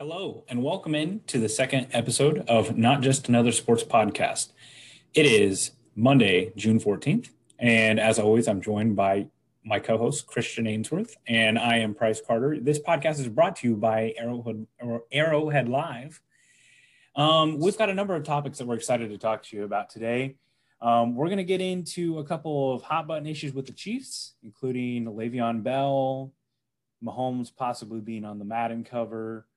Hello, and welcome in to the second episode of Not Just Another Sports Podcast. It is Monday, June 14th, and as always, I'm joined by my co host, Christian Ainsworth, and I am Price Carter. This podcast is brought to you by Arrowhead, Arrowhead Live. Um, we've got a number of topics that we're excited to talk to you about today. Um, we're going to get into a couple of hot button issues with the Chiefs, including Le'Veon Bell, Mahomes possibly being on the Madden cover,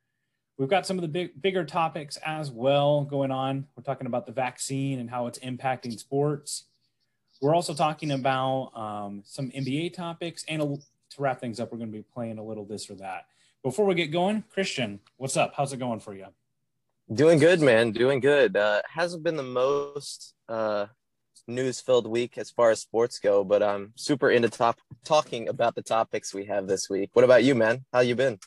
We've got some of the big, bigger topics as well going on. We're talking about the vaccine and how it's impacting sports. We're also talking about um, some NBA topics. And a, to wrap things up, we're going to be playing a little this or that. Before we get going, Christian, what's up? How's it going for you? Doing good, man. Doing good. Uh, hasn't been the most uh, news-filled week as far as sports go, but I'm super into top talking about the topics we have this week. What about you, man? How you been?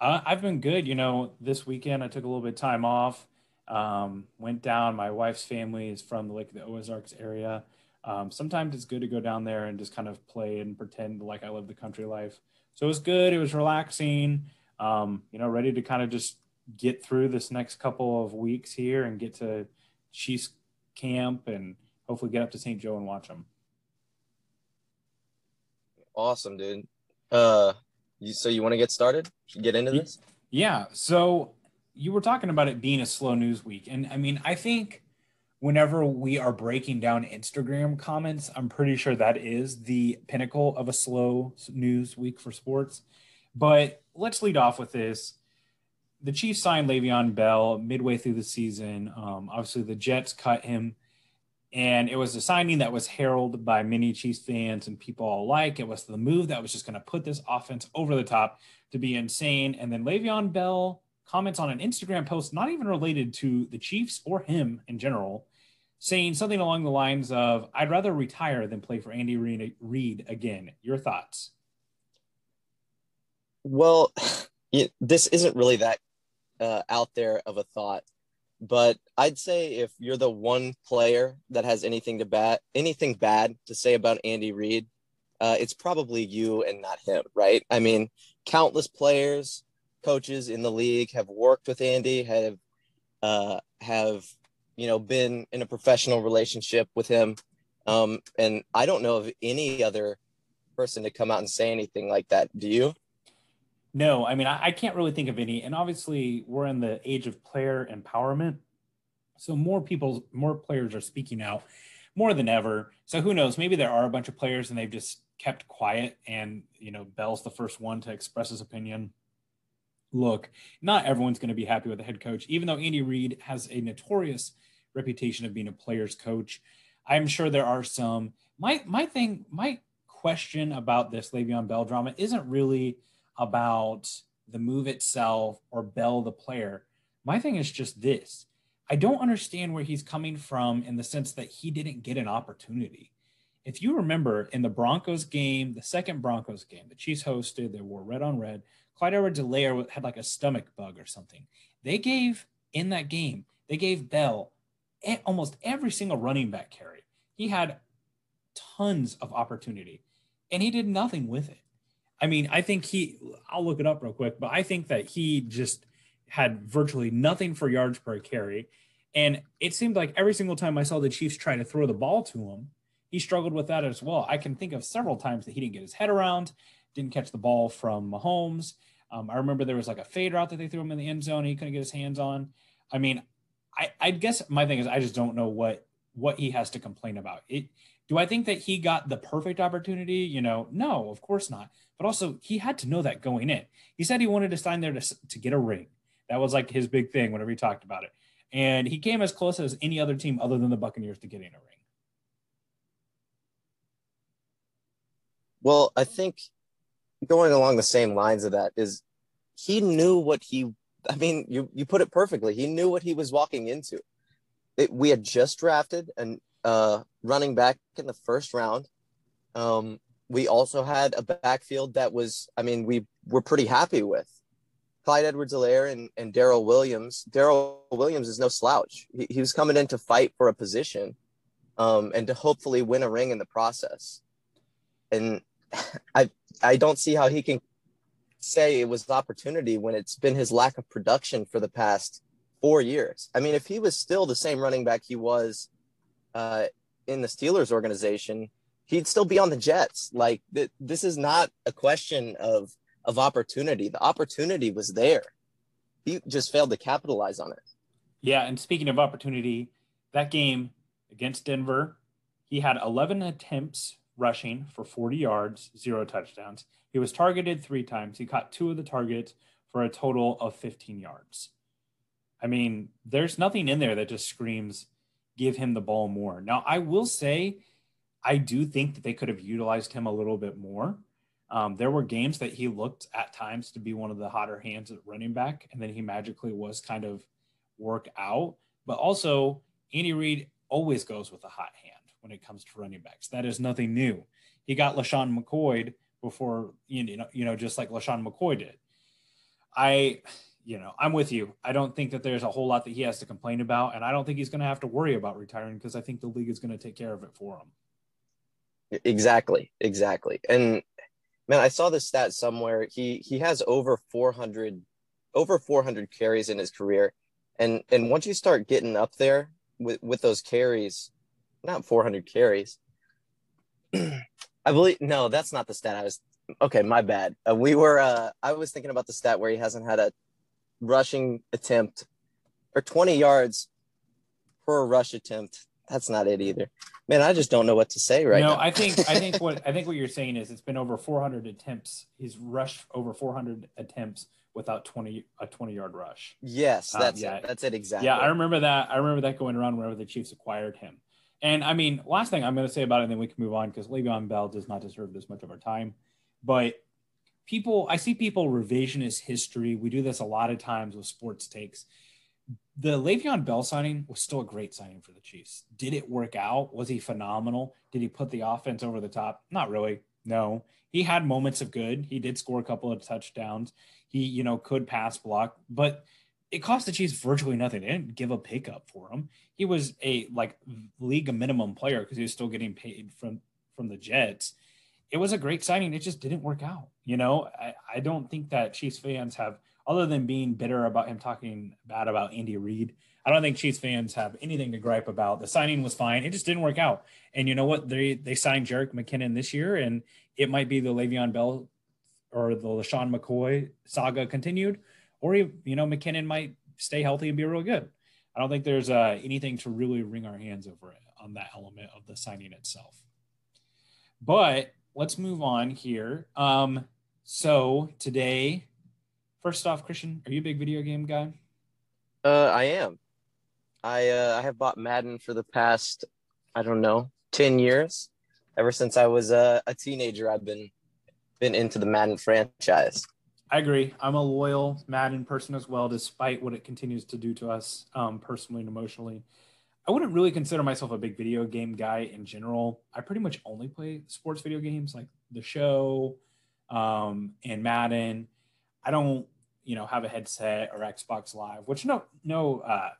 Uh, I've been good. You know, this weekend I took a little bit of time off. Um, went down. My wife's family is from the Lake of the Ozarks area. Um, sometimes it's good to go down there and just kind of play and pretend like I live the country life. So it was good. It was relaxing. Um, you know, ready to kind of just get through this next couple of weeks here and get to Chiefs camp and hopefully get up to St. Joe and watch them. Awesome, dude. Uh, you, so you want to get started? Get into this? Yeah. So you were talking about it being a slow news week, and I mean, I think whenever we are breaking down Instagram comments, I'm pretty sure that is the pinnacle of a slow news week for sports. But let's lead off with this. The Chiefs signed Le'Veon Bell midway through the season. Um, obviously, the Jets cut him and it was a signing that was heralded by many Chiefs fans and people alike. It was the move that was just going to put this offense over the top to be insane. And then Le'Veon Bell comments on an Instagram post, not even related to the Chiefs or him in general, saying something along the lines of, I'd rather retire than play for Andy Reid again. Your thoughts? Well, this isn't really that uh, out there of a thought but I'd say if you're the one player that has anything to bat, anything bad to say about Andy Reid, uh, it's probably you and not him, right? I mean, countless players, coaches in the league have worked with Andy, have uh, have you know been in a professional relationship with him, um, and I don't know of any other person to come out and say anything like that. Do you? No, I mean, I, I, can't really think of any. And obviously, we're in the age of player empowerment. So more people, more players are speaking out more than ever. So who knows? Maybe there are a bunch of players and they've just kept quiet. And, you know, Bell's the first one to express his opinion. Look, not everyone's going to be happy with the head coach, even though Andy Reid has a notorious reputation of being a player's coach. I'm sure there are some. My my thing, my question about this Le'Veon Bell drama isn't really about the move itself or Bell the player. My thing is just this. I don't understand where he's coming from in the sense that he didn't get an opportunity. If you remember in the Broncos game, the second Broncos game, the Chiefs hosted, they wore red on red. Clyde Edwards-Helaire had like a stomach bug or something. They gave in that game, they gave Bell almost every single running back carry. He had tons of opportunity and he did nothing with it. I mean, I think he, I'll look it up real quick, but I think that he just had virtually nothing for yards per carry. And it seemed like every single time I saw the Chiefs try to throw the ball to him, he struggled with that as well. I can think of several times that he didn't get his head around, didn't catch the ball from Mahomes. Um, I remember there was like a fade route that they threw him in the end zone. he couldn't get his hands on. I mean, I, I guess my thing is I just don't know what what he has to complain about. It do I think that he got the perfect opportunity? You know, no, of course not. But also, he had to know that going in. He said he wanted to sign there to, to get a ring. That was like his big thing whenever he talked about it. And he came as close as any other team other than the Buccaneers to getting a ring. Well, I think going along the same lines of that is he knew what he I mean, you you put it perfectly. He knew what he was walking into. It, we had just drafted an uh, running back in the first round. Um, we also had a backfield that was, I mean, we were pretty happy with. Clyde Edwards-Helaire and, and Darrel Williams. Darrel Williams is no slouch. He, he, was coming in to fight for a position um, and to hopefully win a ring in the process. And I I don't see how he can say it was opportunity when it's been his lack of production for the past four years. I mean, if he was still the same running back he was uh, in the Steelers organization, he'd still be on the Jets. Like th- this is not a question of of opportunity. The opportunity was there. He just failed to capitalize on it. Yeah, and speaking of opportunity, that game against Denver, he had 11 attempts rushing for 40 yards, zero touchdowns. He was targeted three times. He caught two of the targets for a total of 15 yards. I mean, there's nothing in there that just screams give him the ball more. Now, I will say, I do think that they could have utilized him a little bit more. Um, there were games that he looked at times to be one of the hotter hands at running back, and then he magically was kind of work out. But also, Andy Reid always goes with a hot hand when it comes to running backs. That is nothing new. He got LeSean McCoy before, you know, you know, just like LeSean McCoy did. I, you know, I'm with you. I don't think that there's a whole lot that he has to complain about, and I don't think he's going to have to worry about retiring because I think the league is going to take care of it for him. Exactly, exactly. And man, I saw this stat somewhere. He he has over 400 over 400 carries in his career. And and once you start getting up there with with those carries, not 400 carries. I believe no, that's not the stat I was okay, my bad. Uh, we were uh I was thinking about the stat where he hasn't had a rushing attempt or 20 yards per rush attempt. That's not it either. Man, I just don't know what to say right no, now. I think I think what I think what you're saying is it's been over 400 attempts. He's rushed over 400 attempts without 20 a 20 yard rush. Yes, um, that's um, yeah. it. That's it exactly. Yeah, I remember that. I remember that going around whenever the Chiefs acquired him. And I mean, last thing I'm going to say about it, and then we can move on because Le'Veon Bell does not deserve this much of our time. But people, I see people revisionist history. We do this a lot of times with sports takes the Le'Veon Bell signing was still a great signing for the Chiefs. Did it work out? Was he phenomenal? Did he put the offense over the top? Not really. No. He had moments of good. He did score a couple of touchdowns. He, you know, could pass block, but it cost the Chiefs virtually nothing. They didn't give a pickup for him. He was a like league minimum player because he was still getting paid from from the Jets. It was a great signing. It just didn't work out. You know, I, I don't think that Chiefs fans have other than being bitter about him talking bad about Andy Reid, I don't think Chiefs fans have anything to gripe about. The signing was fine. It just didn't work out. And you know what? They they signed Jerick McKinnon this year, and it might be the Le'Veon Bell or the LeSean McCoy saga continued, or you know McKinnon might stay healthy and be real good. I don't think there's uh, anything to really wring our hands over on that element of the signing itself. But let's move on here. Um, so today First off, Christian, are you a big video game guy? Uh, I am. I uh, I have bought Madden for the past I don't know ten years. Ever since I was a, a teenager, I've been been into the Madden franchise. I agree. I'm a loyal Madden person as well, despite what it continues to do to us um, personally and emotionally. I wouldn't really consider myself a big video game guy in general. I pretty much only play sports video games like the show um, and Madden. I don't you know have a headset or Xbox Live, which no no uh,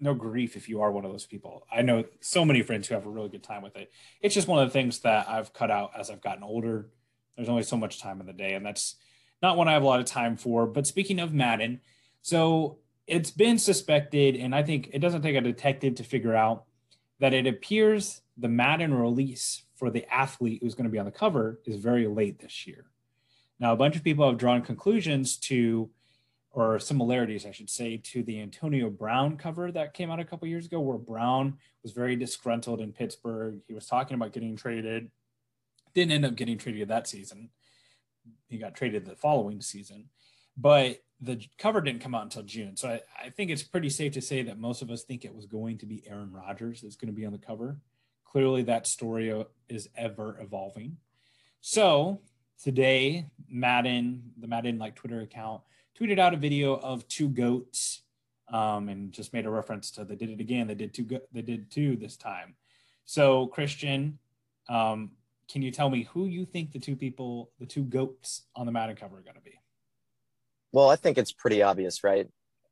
no grief if you are one of those people. I know so many friends who have a really good time with it. It's just one of the things that I've cut out as I've gotten older. There's only so much time in the day, and that's not one I have a lot of time for. But speaking of Madden, so it's been suspected, and I think it doesn't take a detective to figure out that it appears the Madden release for the athlete who's going to be on the cover is very late this year. Now, a bunch of people have drawn conclusions to, or similarities, I should say, to the Antonio Brown cover that came out a couple years ago, where Brown was very disgruntled in Pittsburgh. He was talking about getting traded, didn't end up getting traded that season. He got traded the following season, but the cover didn't come out until June. So I, I think it's pretty safe to say that most of us think it was going to be Aaron Rodgers that's going to be on the cover. Clearly, that story is ever evolving. So today, Madden, the Madden like Twitter account, tweeted out a video of two goats, um, and just made a reference to they did it again. They did two. Go- they did two this time. So Christian, um, can you tell me who you think the two people, the two goats on the Madden cover are going to be? Well, I think it's pretty obvious, right?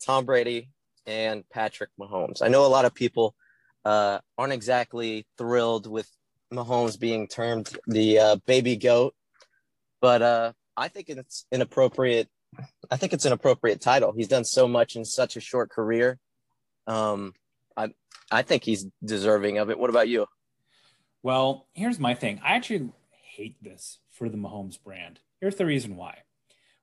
Tom Brady and Patrick Mahomes. I know a lot of people uh, aren't exactly thrilled with Mahomes being termed the uh, baby goat but uh, I think it's an appropriate. I think it's an appropriate title. He's done so much in such a short career. Um, I I think he's deserving of it. What about you? Well, here's my thing. I actually hate this for the Mahomes brand. Here's the reason why.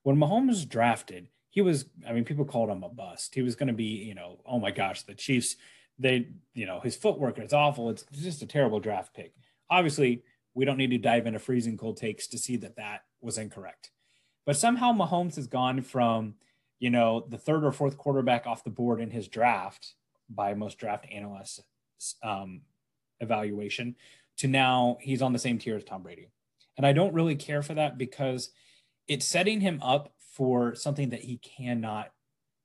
When Mahomes was drafted, he was, I mean, people called him a bust. He was going to be, you know, oh my gosh, the Chiefs, they, you know, his footwork is awful. It's just a terrible draft pick. Obviously, we don't need to dive into freezing cold takes to see that that was incorrect. But somehow Mahomes has gone from, you know, the third or fourth quarterback off the board in his draft by most draft analysts um, evaluation to now he's on the same tier as Tom Brady. And I don't really care for that because it's setting him up for something that he cannot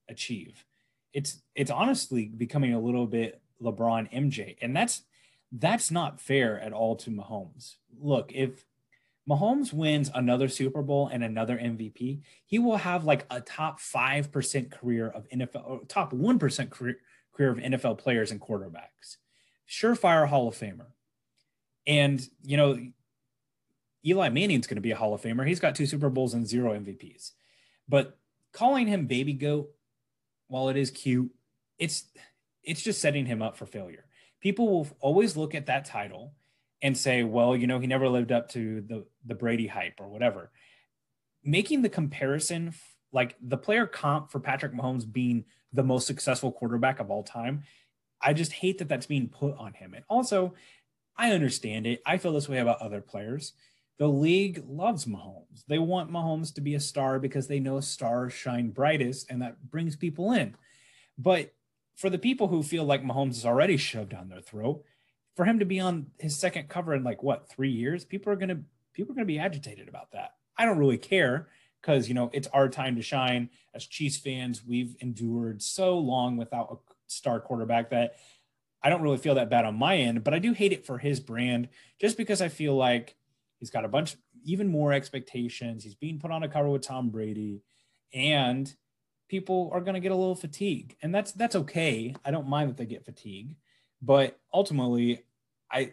achieve. It's it's honestly becoming a little bit LeBron MJ, and that's that's not fair at all to Mahomes. Look, if Mahomes wins another Super Bowl and another MVP, he will have like a top 5% career of NFL, top 1% career, career of NFL players and quarterbacks. Surefire Hall of Famer. And, you know, Eli Manning's going to be a Hall of Famer. He's got two Super Bowls and zero MVPs. But calling him baby goat, while it is cute, it's it's just setting him up for failure. People will always look at that title and say, well, you know, he never lived up to the the Brady hype or whatever. Making the comparison like the player comp for Patrick Mahomes being the most successful quarterback of all time, I just hate that that's being put on him. And also, I understand it. I feel this way about other players. The league loves Mahomes. They want Mahomes to be a star because they know stars shine brightest and that brings people in. But for the people who feel like Mahomes is already shoved down their throat, for him to be on his second cover in like what, 3 years, people are going to people are going to be agitated about that. I don't really care because, you know, it's our time to shine as Chiefs fans. We've endured so long without a star quarterback that I don't really feel that bad on my end, but I do hate it for his brand just because I feel like He's got a bunch, even more expectations. He's being put on a cover with Tom Brady, and people are going to get a little fatigue, and that's that's okay. I don't mind that they get fatigue, but ultimately, I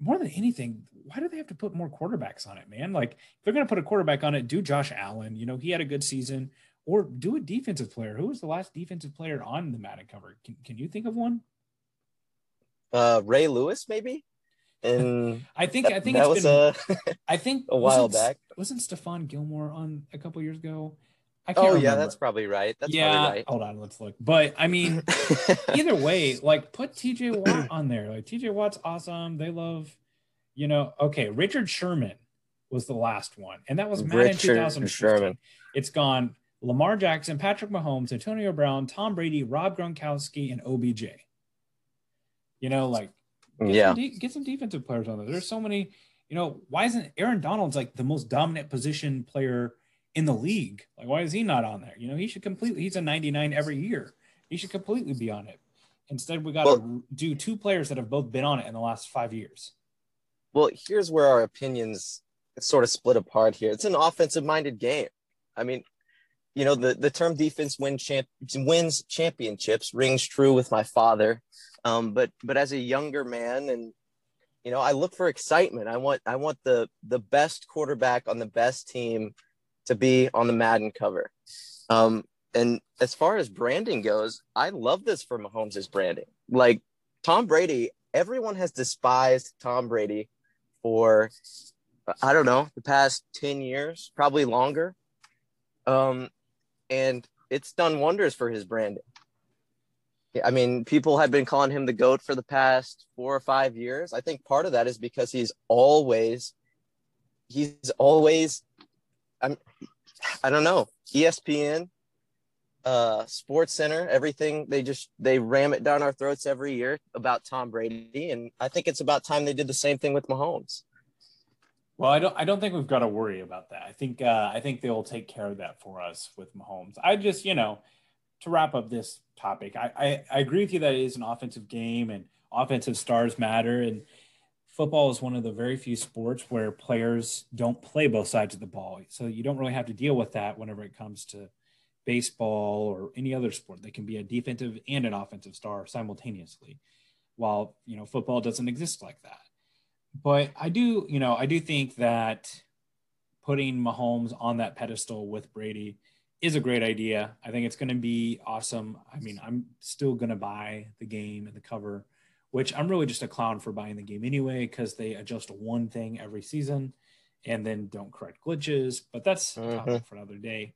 more than anything, why do they have to put more quarterbacks on it, man? Like if they're going to put a quarterback on it, do Josh Allen. You know, he had a good season, or do a defensive player. Who was the last defensive player on the Madden cover? Can, can you think of one? Uh, Ray Lewis, maybe and I think I think that was been, a I think a while back. Wasn't Stephon Gilmore on a couple years ago? I can't oh remember. yeah, that's probably right. That's yeah, probably right. Hold on, let's look. But I mean, either way, like put TJ Watt on there. Like TJ Watt's awesome. They love, you know. Okay, Richard Sherman was the last one, and that was Madden Richard 2015. Sherman. It's gone. Lamar Jackson, Patrick Mahomes, Antonio Brown, Tom Brady, Rob Gronkowski, and OBJ. You know, like Get yeah. Some de- get some defensive players on there. There's so many, you know, why isn't Aaron Donald's like the most dominant position player in the league? Like, why is he not on there? You know, he should completely, he's a 99 every year. He should completely be on it. Instead, we got to well, do two players that have both been on it in the last five years. Well, here's where our opinions sort of split apart here. It's an offensive minded game. I mean, you know, the, the term defense win champ, wins championships rings true with my father. Um, but but as a younger man, and you know, I look for excitement. I want I want the the best quarterback on the best team to be on the Madden cover. Um, and as far as branding goes, I love this for Mahomes' branding. Like Tom Brady, everyone has despised Tom Brady for I don't know the past ten years, probably longer. Um, and it's done wonders for his branding. I mean, people have been calling him the GOAT for the past four or five years. I think part of that is because he's always, he's always, I'm, I don't know, ESPN, uh, Sports Center, everything. They just they ram it down our throats every year about Tom Brady, and I think it's about time they did the same thing with Mahomes. Well, I don't. I don't think we've got to worry about that. I think. Uh, I think they will take care of that for us with Mahomes. I just, you know, to wrap up this topic, I, I, I agree with you that it is an offensive game and offensive stars matter. And football is one of the very few sports where players don't play both sides of the ball. So you don't really have to deal with that whenever it comes to baseball or any other sport. They can be a defensive and an offensive star simultaneously, while you know football doesn't exist like that. But I do, you know, I do think that putting Mahomes on that pedestal with Brady is a great idea. I think it's going to be awesome. I mean, I'm still going to buy the game and the cover, which I'm really just a clown for buying the game anyway because they adjust one thing every season and then don't correct glitches. But that's mm-hmm. for another day.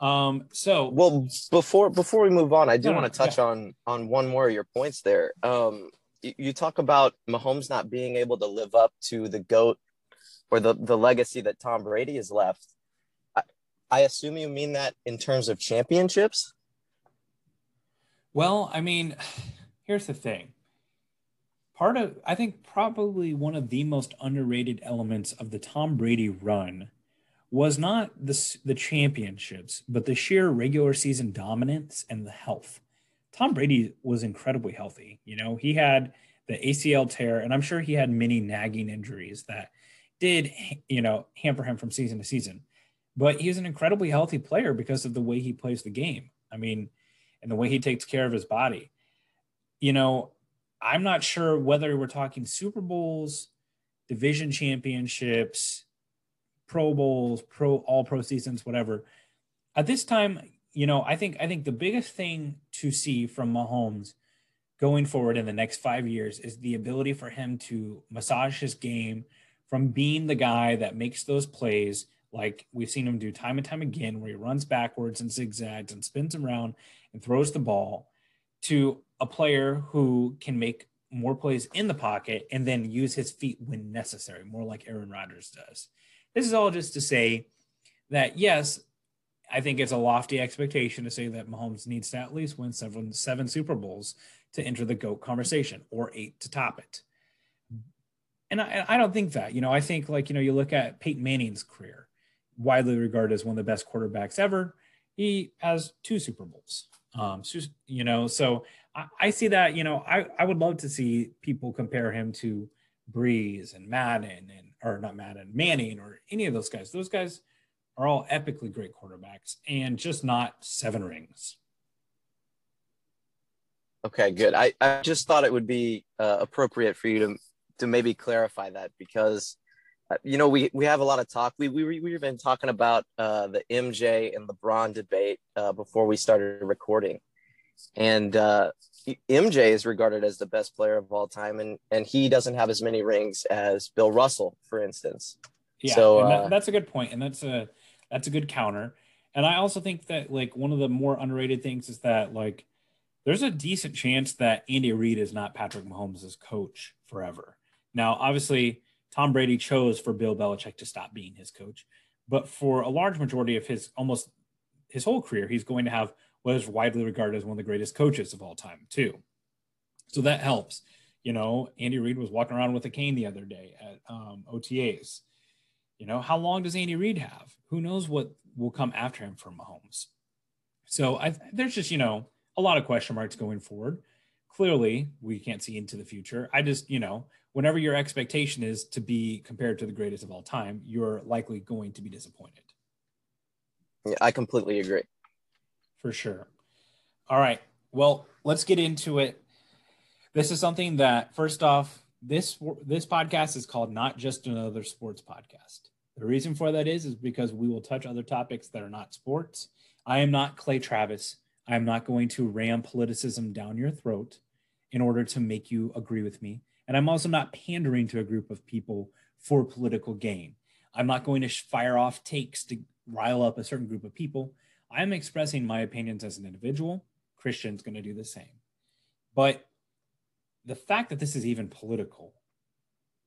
Um, so well, before before we move on, I do no, want to touch yeah. on on one more of your points there. Um, you, you talk about Mahomes not being able to live up to the goat or the the legacy that Tom Brady has left. I, assume you mean that in terms of championships. Well, I mean, here's the thing. Part of I think probably one of the most underrated elements of the Tom Brady run was not the, the championships, but the sheer regular season dominance and the health. Tom Brady was incredibly healthy. You know, he had the ACL tear, and I'm sure he had many nagging injuries that did, you know, hamper him from season to season. But he's an incredibly healthy player because of the way he plays the game. I mean, and the way he takes care of his body. You know, I'm not sure whether we're talking Super Bowls, division championships, Pro Bowls, Pro All Pro seasons, whatever. At this time, you know, I think I think the biggest thing to see from Mahomes going forward in the next five years is the ability for him to massage his game from being the guy that makes those plays like we've seen him do time and time again, where he runs backwards and zigzags and spins around and throws the ball, to a player who can make more plays in the pocket and then use his feet when necessary, more like Aaron Rodgers does. This is all just to say that yes, I think it's a lofty expectation to say that Mahomes needs to at least win seven seven Super Bowls to enter the GOAT conversation or eight to top it. And I, I don't think that. You know, I think like, you know, you look at Peyton Manning's career, widely regarded as one of the best quarterbacks ever. He has two Super Bowls. Um, you know, so I, I see that, you know, I, I would love to see people compare him to Brees and Madden and or not Madden, Manning or any of those guys. Those guys are all epically great quarterbacks and just not seven rings. Okay, good. I, I just thought it would be uh, appropriate for you to to maybe clarify that because you know we we have a lot of talk. We we we've been talking about uh, the MJ and LeBron debate uh, before we started recording, and uh, MJ is regarded as the best player of all time, and and he doesn't have as many rings as Bill Russell, for instance. Yeah, so that, uh, that's a good point, and that's a that's a good counter. And I also think that like one of the more underrated things is that like there's a decent chance that Andy Reid is not Patrick Mahomes' coach forever. Now, obviously, Tom Brady chose for Bill Belichick to stop being his coach, but for a large majority of his almost his whole career, he's going to have what is widely regarded as one of the greatest coaches of all time, too. So that helps. You know, Andy Reid was walking around with a cane the other day at um, OTAs. You know, how long does Andy Reid have? Who knows what will come after him for Mahomes? So I, there's just, you know, a lot of question marks going forward. Clearly, we can't see into the future. I just, you know, whenever your expectation is to be compared to the greatest of all time, you're likely going to be disappointed. Yeah, I completely agree for sure. All right. Well, let's get into it. This is something that first off, this this podcast is called not just another sports podcast. The reason for that is is because we will touch other topics that are not sports. I am not Clay Travis. I am not going to ram politicism down your throat in order to make you agree with me. And I'm also not pandering to a group of people for political gain. I'm not going to fire off takes to rile up a certain group of people. I'm expressing my opinions as an individual. Christian's going to do the same. But the fact that this is even political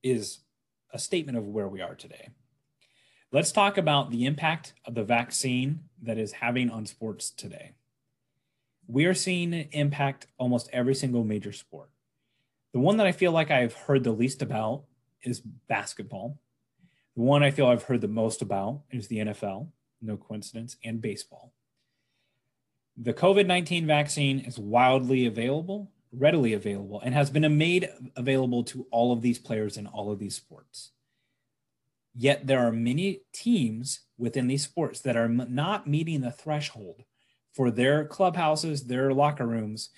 is a statement of where we are today. Let's talk about the impact of the vaccine that is having on sports today. We are seeing an impact almost every single major sport. The one that I feel like I've heard the least about is basketball. The one I feel I've heard the most about is the NFL, no coincidence, and baseball. The COVID 19 vaccine is wildly available, readily available, and has been made available to all of these players in all of these sports. Yet there are many teams within these sports that are not meeting the threshold for their clubhouses, their locker rooms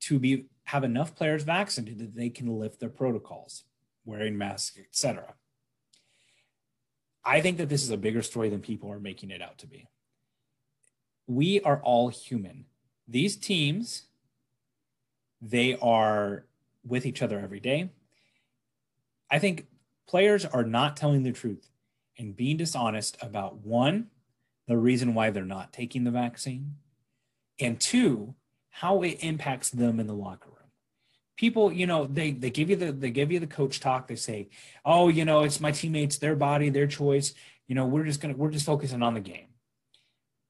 to be have enough players vaccinated that they can lift their protocols, wearing masks, etc. I think that this is a bigger story than people are making it out to be. We are all human. These teams, they are with each other every day. I think players are not telling the truth and being dishonest about one, the reason why they're not taking the vaccine, and two, how it impacts them in the locker room. People, you know, they they give you the they give you the coach talk. They say, "Oh, you know, it's my teammates, their body, their choice. You know, we're just gonna we're just focusing on the game."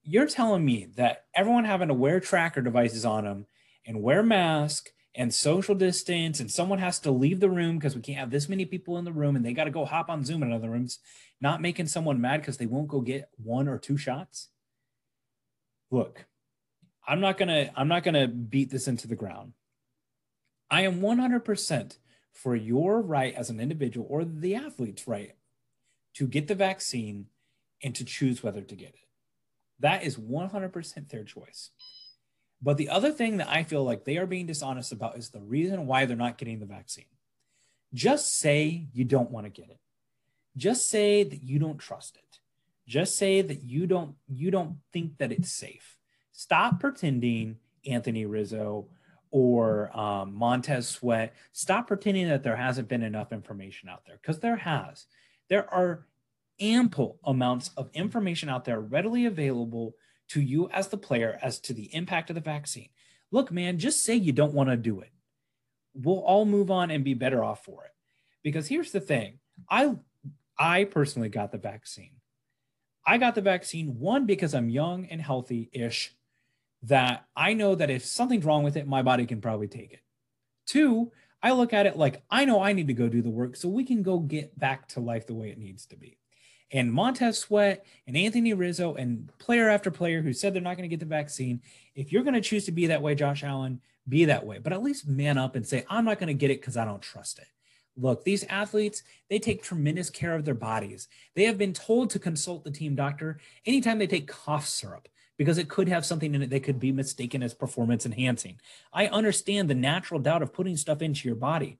You're telling me that everyone having to wear tracker devices on them and wear mask and social distance and someone has to leave the room because we can't have this many people in the room and they got to go hop on zoom in other rooms not making someone mad because they won't go get one or two shots look i'm not gonna i'm not gonna beat this into the ground i am 100% for your right as an individual or the athlete's right to get the vaccine and to choose whether to get it that is 100% their choice but the other thing that I feel like they are being dishonest about is the reason why they're not getting the vaccine. Just say you don't want to get it. Just say that you don't trust it. Just say that you don't you don't think that it's safe. Stop pretending Anthony Rizzo or um, Montez Sweat. Stop pretending that there hasn't been enough information out there because there has. There are ample amounts of information out there readily available to you as the player as to the impact of the vaccine. Look, man, just say you don't want to do it. We'll all move on and be better off for it. Because here's the thing I, I personally got the vaccine. I got the vaccine, one, because I'm young and healthy ish, that I know that if something's wrong with it, my body can probably take it. Two, I look at it like I know I need to go do the work so we can go get back to life the way it needs to be and Montez Sweat and Anthony Rizzo and player after player who said they're not going to get the vaccine. If you're going to choose to be that way, Josh Allen, be that way. But at least man up and say, I'm not going to get it because I don't trust it. Look, these athletes, they take tremendous care of their bodies. They have been told to consult the team doctor anytime they take cough syrup because it could have something in it that could be mistaken as performance enhancing. I understand the natural doubt of putting stuff into your body.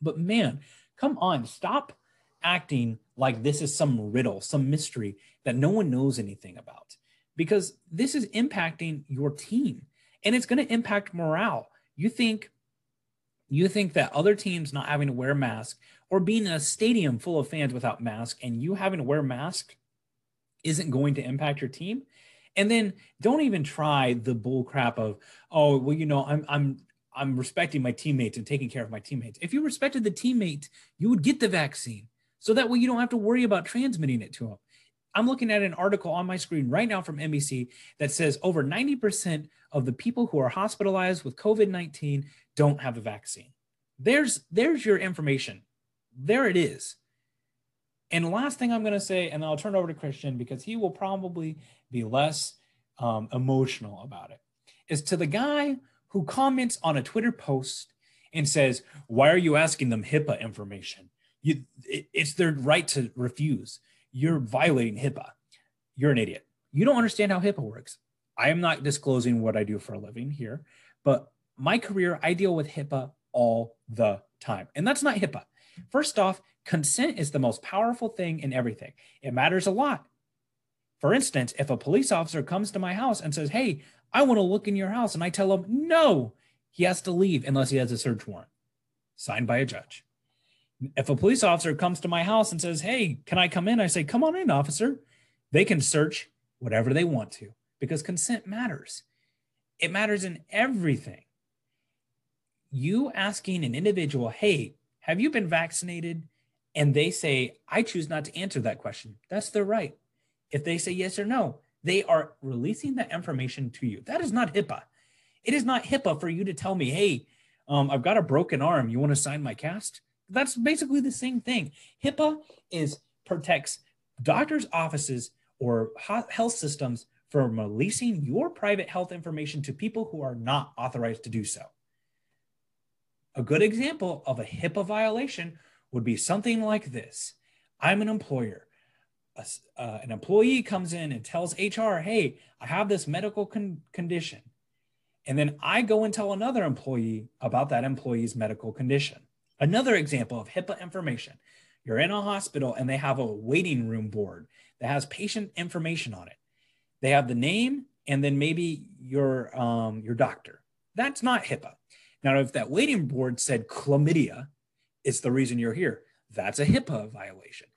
But man, come on, stop acting like this is some riddle, some mystery that no one knows anything about, because this is impacting your team and it's going to impact morale. You think you think that other teams not having to wear masks or being in a stadium full of fans without masks and you having to wear mask isn't going to impact your team and then don't even try the bull crap of oh well you know i'm i'm i'm respecting my teammates and taking care of my teammates if you respected the teammate you would get the vaccine so that way you don't have to worry about transmitting it to them. I'm looking at an article on my screen right now from NBC that says over 90% of the people who are hospitalized with COVID 19 don't have a vaccine. There's, there's your information. There it is. And last thing I'm going to say, and I'll turn it over to Christian because he will probably be less um, emotional about it, is to the guy who comments on a Twitter post and says, Why are you asking them HIPAA information? You, it, it's their right to refuse. You're violating HIPAA. You're an idiot. You don't understand how HIPAA works. I am not disclosing what I do for a living here, but my career, I deal with HIPAA all the time. And that's not HIPAA. First off, consent is the most powerful thing in everything. It matters a lot. For instance, if a police officer comes to my house and says, Hey, I want to look in your house, and I tell him, No, he has to leave unless he has a search warrant signed by a judge. If a police officer comes to my house and says, Hey, can I come in? I say, Come on in, officer. They can search whatever they want to because consent matters. It matters in everything. You asking an individual, Hey, have you been vaccinated? And they say, I choose not to answer that question. That's their right. If they say yes or no, they are releasing that information to you. That is not HIPAA. It is not HIPAA for you to tell me, Hey, um, I've got a broken arm. You want to sign my cast? That's basically the same thing. HIPAA is protects doctors' offices or health systems from releasing your private health information to people who are not authorized to do so. A good example of a HIPAA violation would be something like this I'm an employer. A, uh, an employee comes in and tells HR, hey, I have this medical con- condition. And then I go and tell another employee about that employee's medical condition. Another example of HIPAA information You're in a hospital and they have a waiting room board that has patient information on it. They have the name and then maybe your um, your doctor. That's not HIPAA. Now, if that waiting board said chlamydia is the reason you're here, that's a HIPAA violation.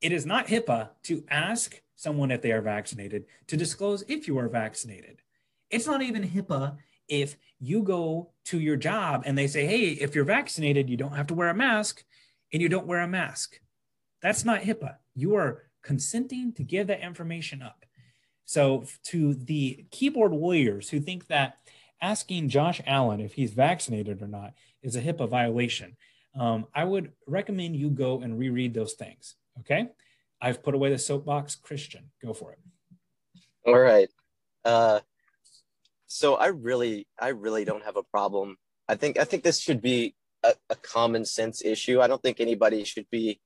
It is not HIPAA to ask someone if they are vaccinated to disclose if you are vaccinated. It's not even HIPAA if you go to your job and they say, hey, if you're vaccinated, you don't have to wear a mask and you don't wear a mask. That's not HIPAA. You are consenting to give that information up. So, to the keyboard warriors who think that asking Josh Allen if he's vaccinated or not is a HIPAA violation, um, I would recommend you go and reread those things. Okay. I've put away the soapbox. Christian, go for it. All right. Uh, so I really, I really don't have a problem. I think, I think this should be a, a common sense issue. I don't think anybody should be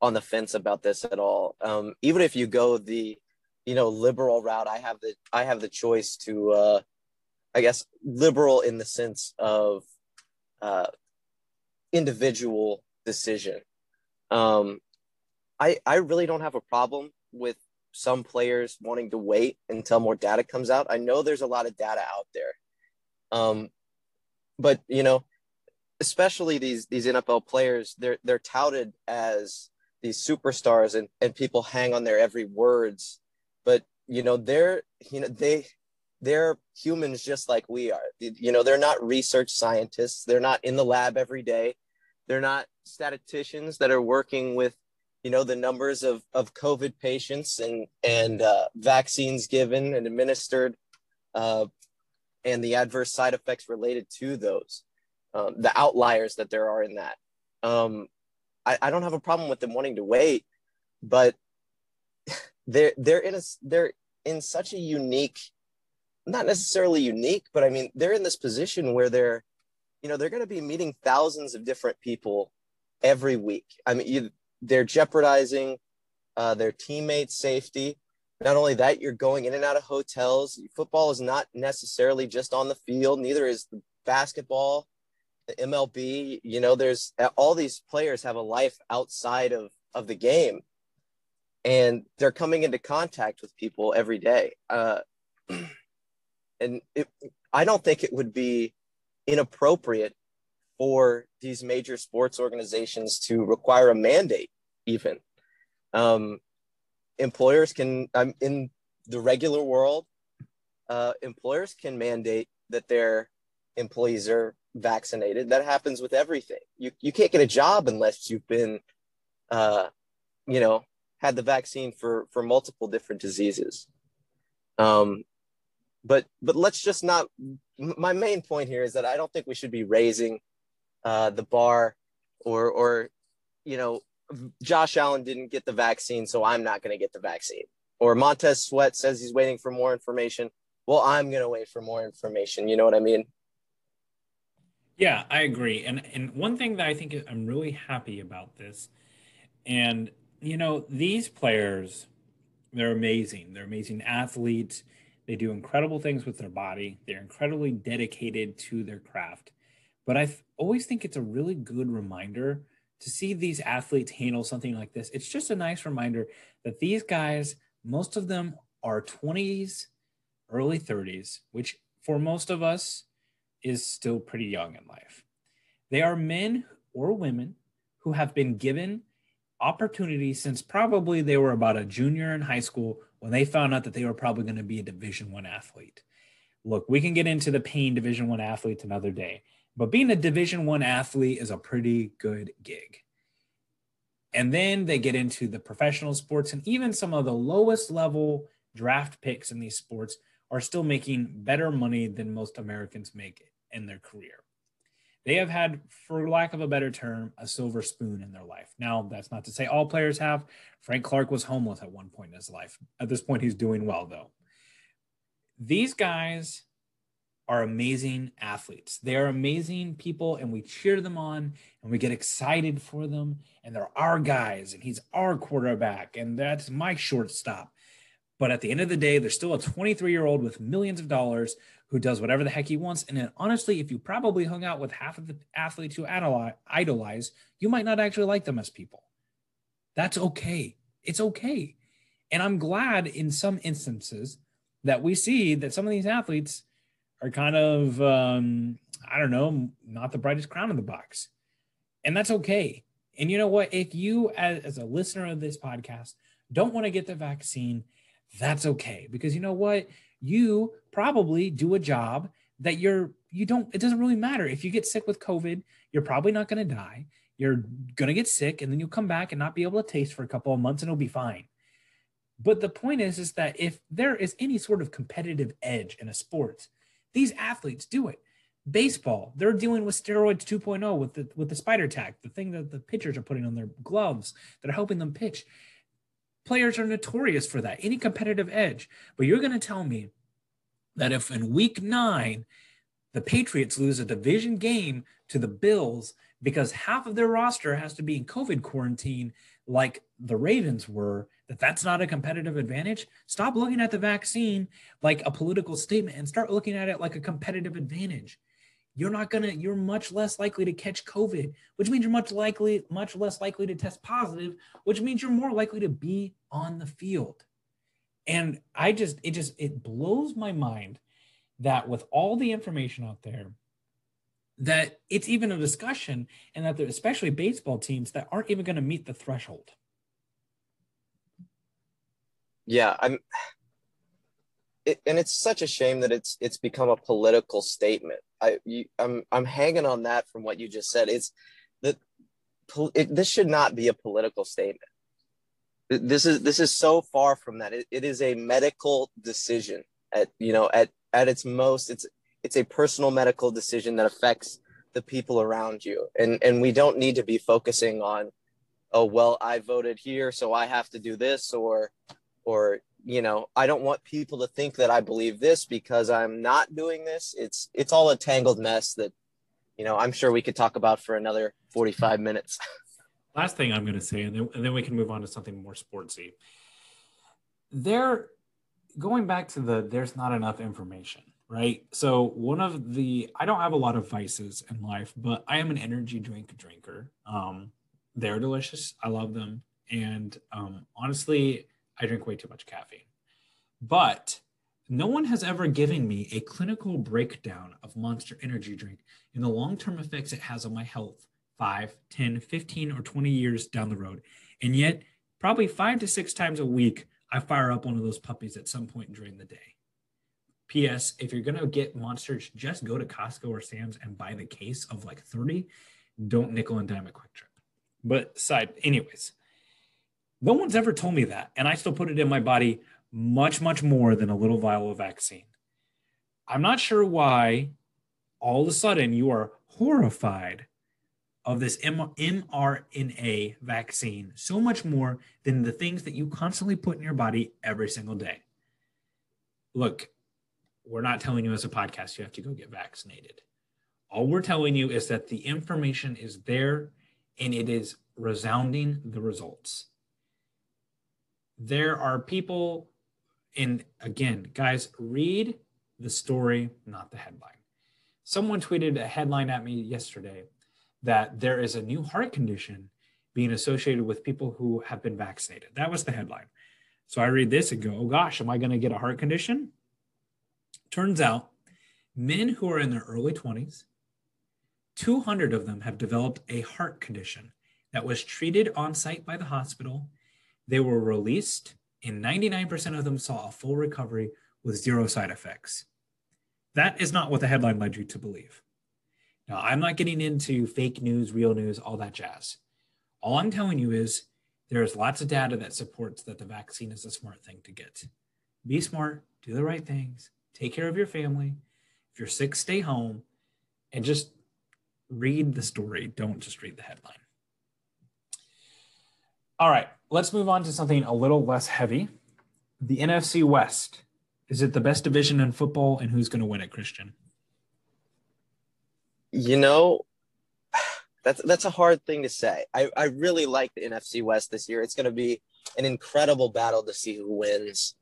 on the fence about this at all. Um, even if you go the, you know, liberal route, I have the, I have the choice to, uh, I guess, liberal in the sense of uh, individual decision. Um, I I really don't have a problem with some players wanting to wait until more data comes out. I know there's a lot of data out there, um, but you know, especially these these NFL players, they're they're touted as these superstars, and and people hang on their every words. But you know, they're you know they they're humans just like we are. You know, they're not research scientists. They're not in the lab every day. They're not statisticians that are working with you know the numbers of of COVID patients and and uh, vaccines given and administered, uh, and the adverse side effects related to those, um, the outliers that there are in that. Um, I, I don't have a problem with them wanting to wait, but they're they're in a they're in such a unique, not necessarily unique, but I mean they're in this position where they're, you know, they're going to be meeting thousands of different people every week. I mean, you, they're jeopardizing uh, their teammates' safety. Not only that, you're going in and out of hotels. Football is not necessarily just on the field, neither is the basketball, the MLB. You know, there's all these players have a life outside of, of the game, and they're coming into contact with people every day. Uh, and it, I don't think it would be inappropriate for these major sports organizations to require a mandate even. Um, employers can um, in the regular world uh, employers can mandate that their employees are vaccinated. That happens with everything. You, you can't get a job unless you've been uh, you know had the vaccine for for multiple different diseases. Um, but but let's just not my main point here is that i don't think we should be raising uh, the bar or or you know Josh Allen didn't get the vaccine, so I'm not going to get the vaccine. Or Montez Sweat says he's waiting for more information. Well, I'm going to wait for more information. You know what I mean? Yeah, I agree. And and one thing that I think I'm really happy about this, and you know, these players, they're amazing. They're amazing athletes. They do incredible things with their body. They're incredibly dedicated to their craft. But I always think it's a really good reminder to see these athletes handle something like this. It's just a nice reminder that these guys, most of them are 20s, early 30s, which for most of us is still pretty young in life. They are men or women who have been given opportunities since probably they were about a junior in high school when they found out that they were probably going to be a division 1 athlete. Look, we can get into the pain division 1 athletes another day but being a division one athlete is a pretty good gig and then they get into the professional sports and even some of the lowest level draft picks in these sports are still making better money than most americans make in their career they have had for lack of a better term a silver spoon in their life now that's not to say all players have frank clark was homeless at one point in his life at this point he's doing well though these guys are amazing athletes. They are amazing people, and we cheer them on and we get excited for them. And they're our guys, and he's our quarterback, and that's my shortstop. But at the end of the day, they're still a 23 year old with millions of dollars who does whatever the heck he wants. And then, honestly, if you probably hung out with half of the athletes who idolize, you might not actually like them as people. That's okay. It's okay. And I'm glad in some instances that we see that some of these athletes are kind of, um, I don't know, not the brightest crown in the box. And that's okay. And you know what? If you, as, as a listener of this podcast, don't want to get the vaccine, that's okay. Because you know what? You probably do a job that you're, you don't, it doesn't really matter. If you get sick with COVID, you're probably not going to die. You're going to get sick and then you'll come back and not be able to taste for a couple of months and it'll be fine. But the point is, is that if there is any sort of competitive edge in a sport, these athletes do it. Baseball, they're dealing with steroids 2.0 with the with the spider tack, the thing that the pitchers are putting on their gloves that are helping them pitch. Players are notorious for that, any competitive edge. But you're going to tell me that if in week nine the Patriots lose a division game to the Bills because half of their roster has to be in COVID quarantine, like the Ravens were, that that's not a competitive advantage. Stop looking at the vaccine like a political statement and start looking at it like a competitive advantage. You're not gonna, you're much less likely to catch COVID, which means you're much likely, much less likely to test positive, which means you're more likely to be on the field. And I just, it just, it blows my mind that with all the information out there, that it's even a discussion and that there especially baseball teams that aren't even going to meet the threshold yeah i'm it, and it's such a shame that it's it's become a political statement. I you, i'm i'm hanging on that from what you just said. It's that it, this should not be a political statement. This is this is so far from that. It, it is a medical decision at you know at at its most it's it's a personal medical decision that affects the people around you. And and we don't need to be focusing on oh well i voted here so i have to do this or or you know i don't want people to think that i believe this because i'm not doing this it's it's all a tangled mess that you know i'm sure we could talk about for another 45 minutes last thing i'm going to say and then, and then we can move on to something more sportsy there going back to the there's not enough information right? So one of the I don't have a lot of vices in life, but I am an energy drink drinker. Um, they're delicious. I love them, and um, honestly, I drink way too much caffeine. But no one has ever given me a clinical breakdown of Monster Energy drink and the long-term effects it has on my health 5, 10, 15, or 20 years down the road. And yet, probably five to six times a week, I fire up one of those puppies at some point during the day. P.S. If you're gonna get monsters, just go to Costco or Sam's and buy the case of like 30. Don't nickel and dime a quick trip. But side, anyways, no one's ever told me that, and I still put it in my body much, much more than a little vial of vaccine. I'm not sure why all of a sudden you are horrified of this mRNA vaccine so much more than the things that you constantly put in your body every single day. Look, we're not telling you as a podcast you have to go get vaccinated. All we're telling you is that the information is there and it is resounding the results. There are people, and again, guys, read the story, not the headline. Someone tweeted a headline at me yesterday that there is a new heart condition being associated with people who have been vaccinated. That was the headline. So I read this and go, oh gosh, am I going to get a heart condition? Turns out men who are in their early 20s, 200 of them have developed a heart condition that was treated on site by the hospital. They were released, and 99% of them saw a full recovery with zero side effects. That is not what the headline led you to believe. Now, I'm not getting into fake news, real news, all that jazz. All I'm telling you is there is lots of data that supports that the vaccine is a smart thing to get. Be smart, do the right things, take care of your family. If you're sick, stay home and just read the story. Don't just read the headline. All right, let's move on to something a little less heavy. The NFC West. Is it the best division in football and who's going to win it, Christian? You know, that's that's a hard thing to say. I, I really like the NFC West this year. It's going to be an incredible battle to see who wins.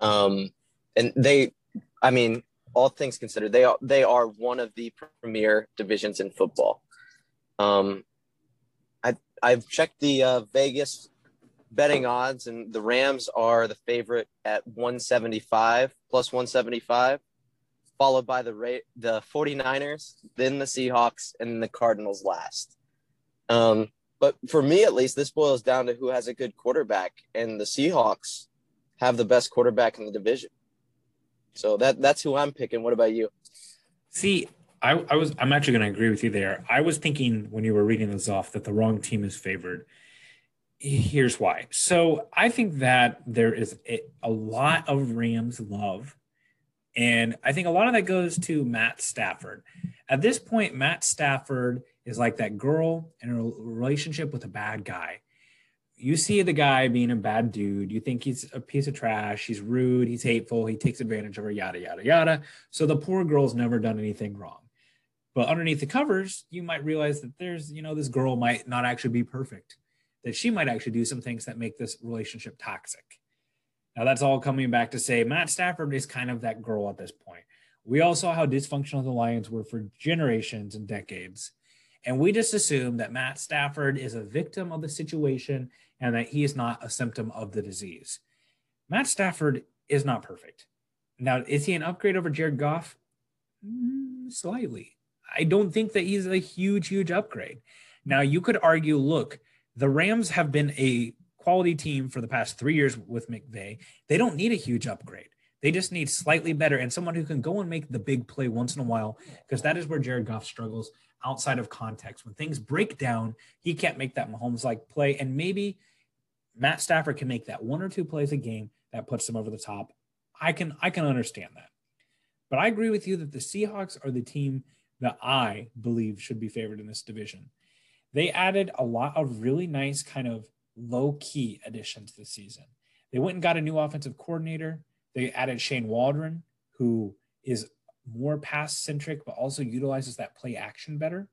Um, and they I mean, all things considered, they are they are one of the premier divisions in football. Um, I I've checked the uh, Vegas betting odds, and the Rams are the favorite at 175 plus 175, followed by the the 49ers, then the Seahawks, and the Cardinals last. Um, but for me, at least, this boils down to who has a good quarterback, and the Seahawks have the best quarterback in the division. So that that's who I'm picking. What about you? See, I, I was I'm actually going to agree with you there. I was thinking when you were reading this off that the wrong team is favored. Here's why. So I think that there is a, a lot of Rams love, and I think a lot of that goes to Matt Stafford. At this point, Matt Stafford is like that girl in a relationship with a bad guy you see the guy being a bad dude. You think he's a piece of trash. He's rude. He's hateful. He takes advantage of her, yada, yada, yada. So the poor girl's never done anything wrong. But underneath the covers, you might realize that there's, you know, this girl might not actually be perfect, that she might actually do some things that make this relationship toxic. Now, that's all coming back to say Matt Stafford is kind of that girl at this point. We all saw how dysfunctional the Lions were for generations and decades. And we just assume that Matt Stafford is a victim of the situation and that he is not a symptom of the disease. Matt Stafford is not perfect. Now, is he an upgrade over Jared Goff? Mm, slightly. I don't think that he's a huge, huge upgrade. Now, you could argue look, the Rams have been a quality team for the past three years with McVay. They don't need a huge upgrade. They just need slightly better and someone who can go and make the big play once in a while, because that is where Jared Goff struggles outside of context. When things break down, he can't make that Mahomes like play. And maybe Matt Stafford can make that one or two plays a game that puts them over the top. I can I can understand that. But I agree with you that the Seahawks are the team that I believe should be favored in this division. They added a lot of really nice kind of low key additions this season. They went and got a new offensive coordinator. They added Shane Waldron, who is more pass centric, but also utilizes that play action better.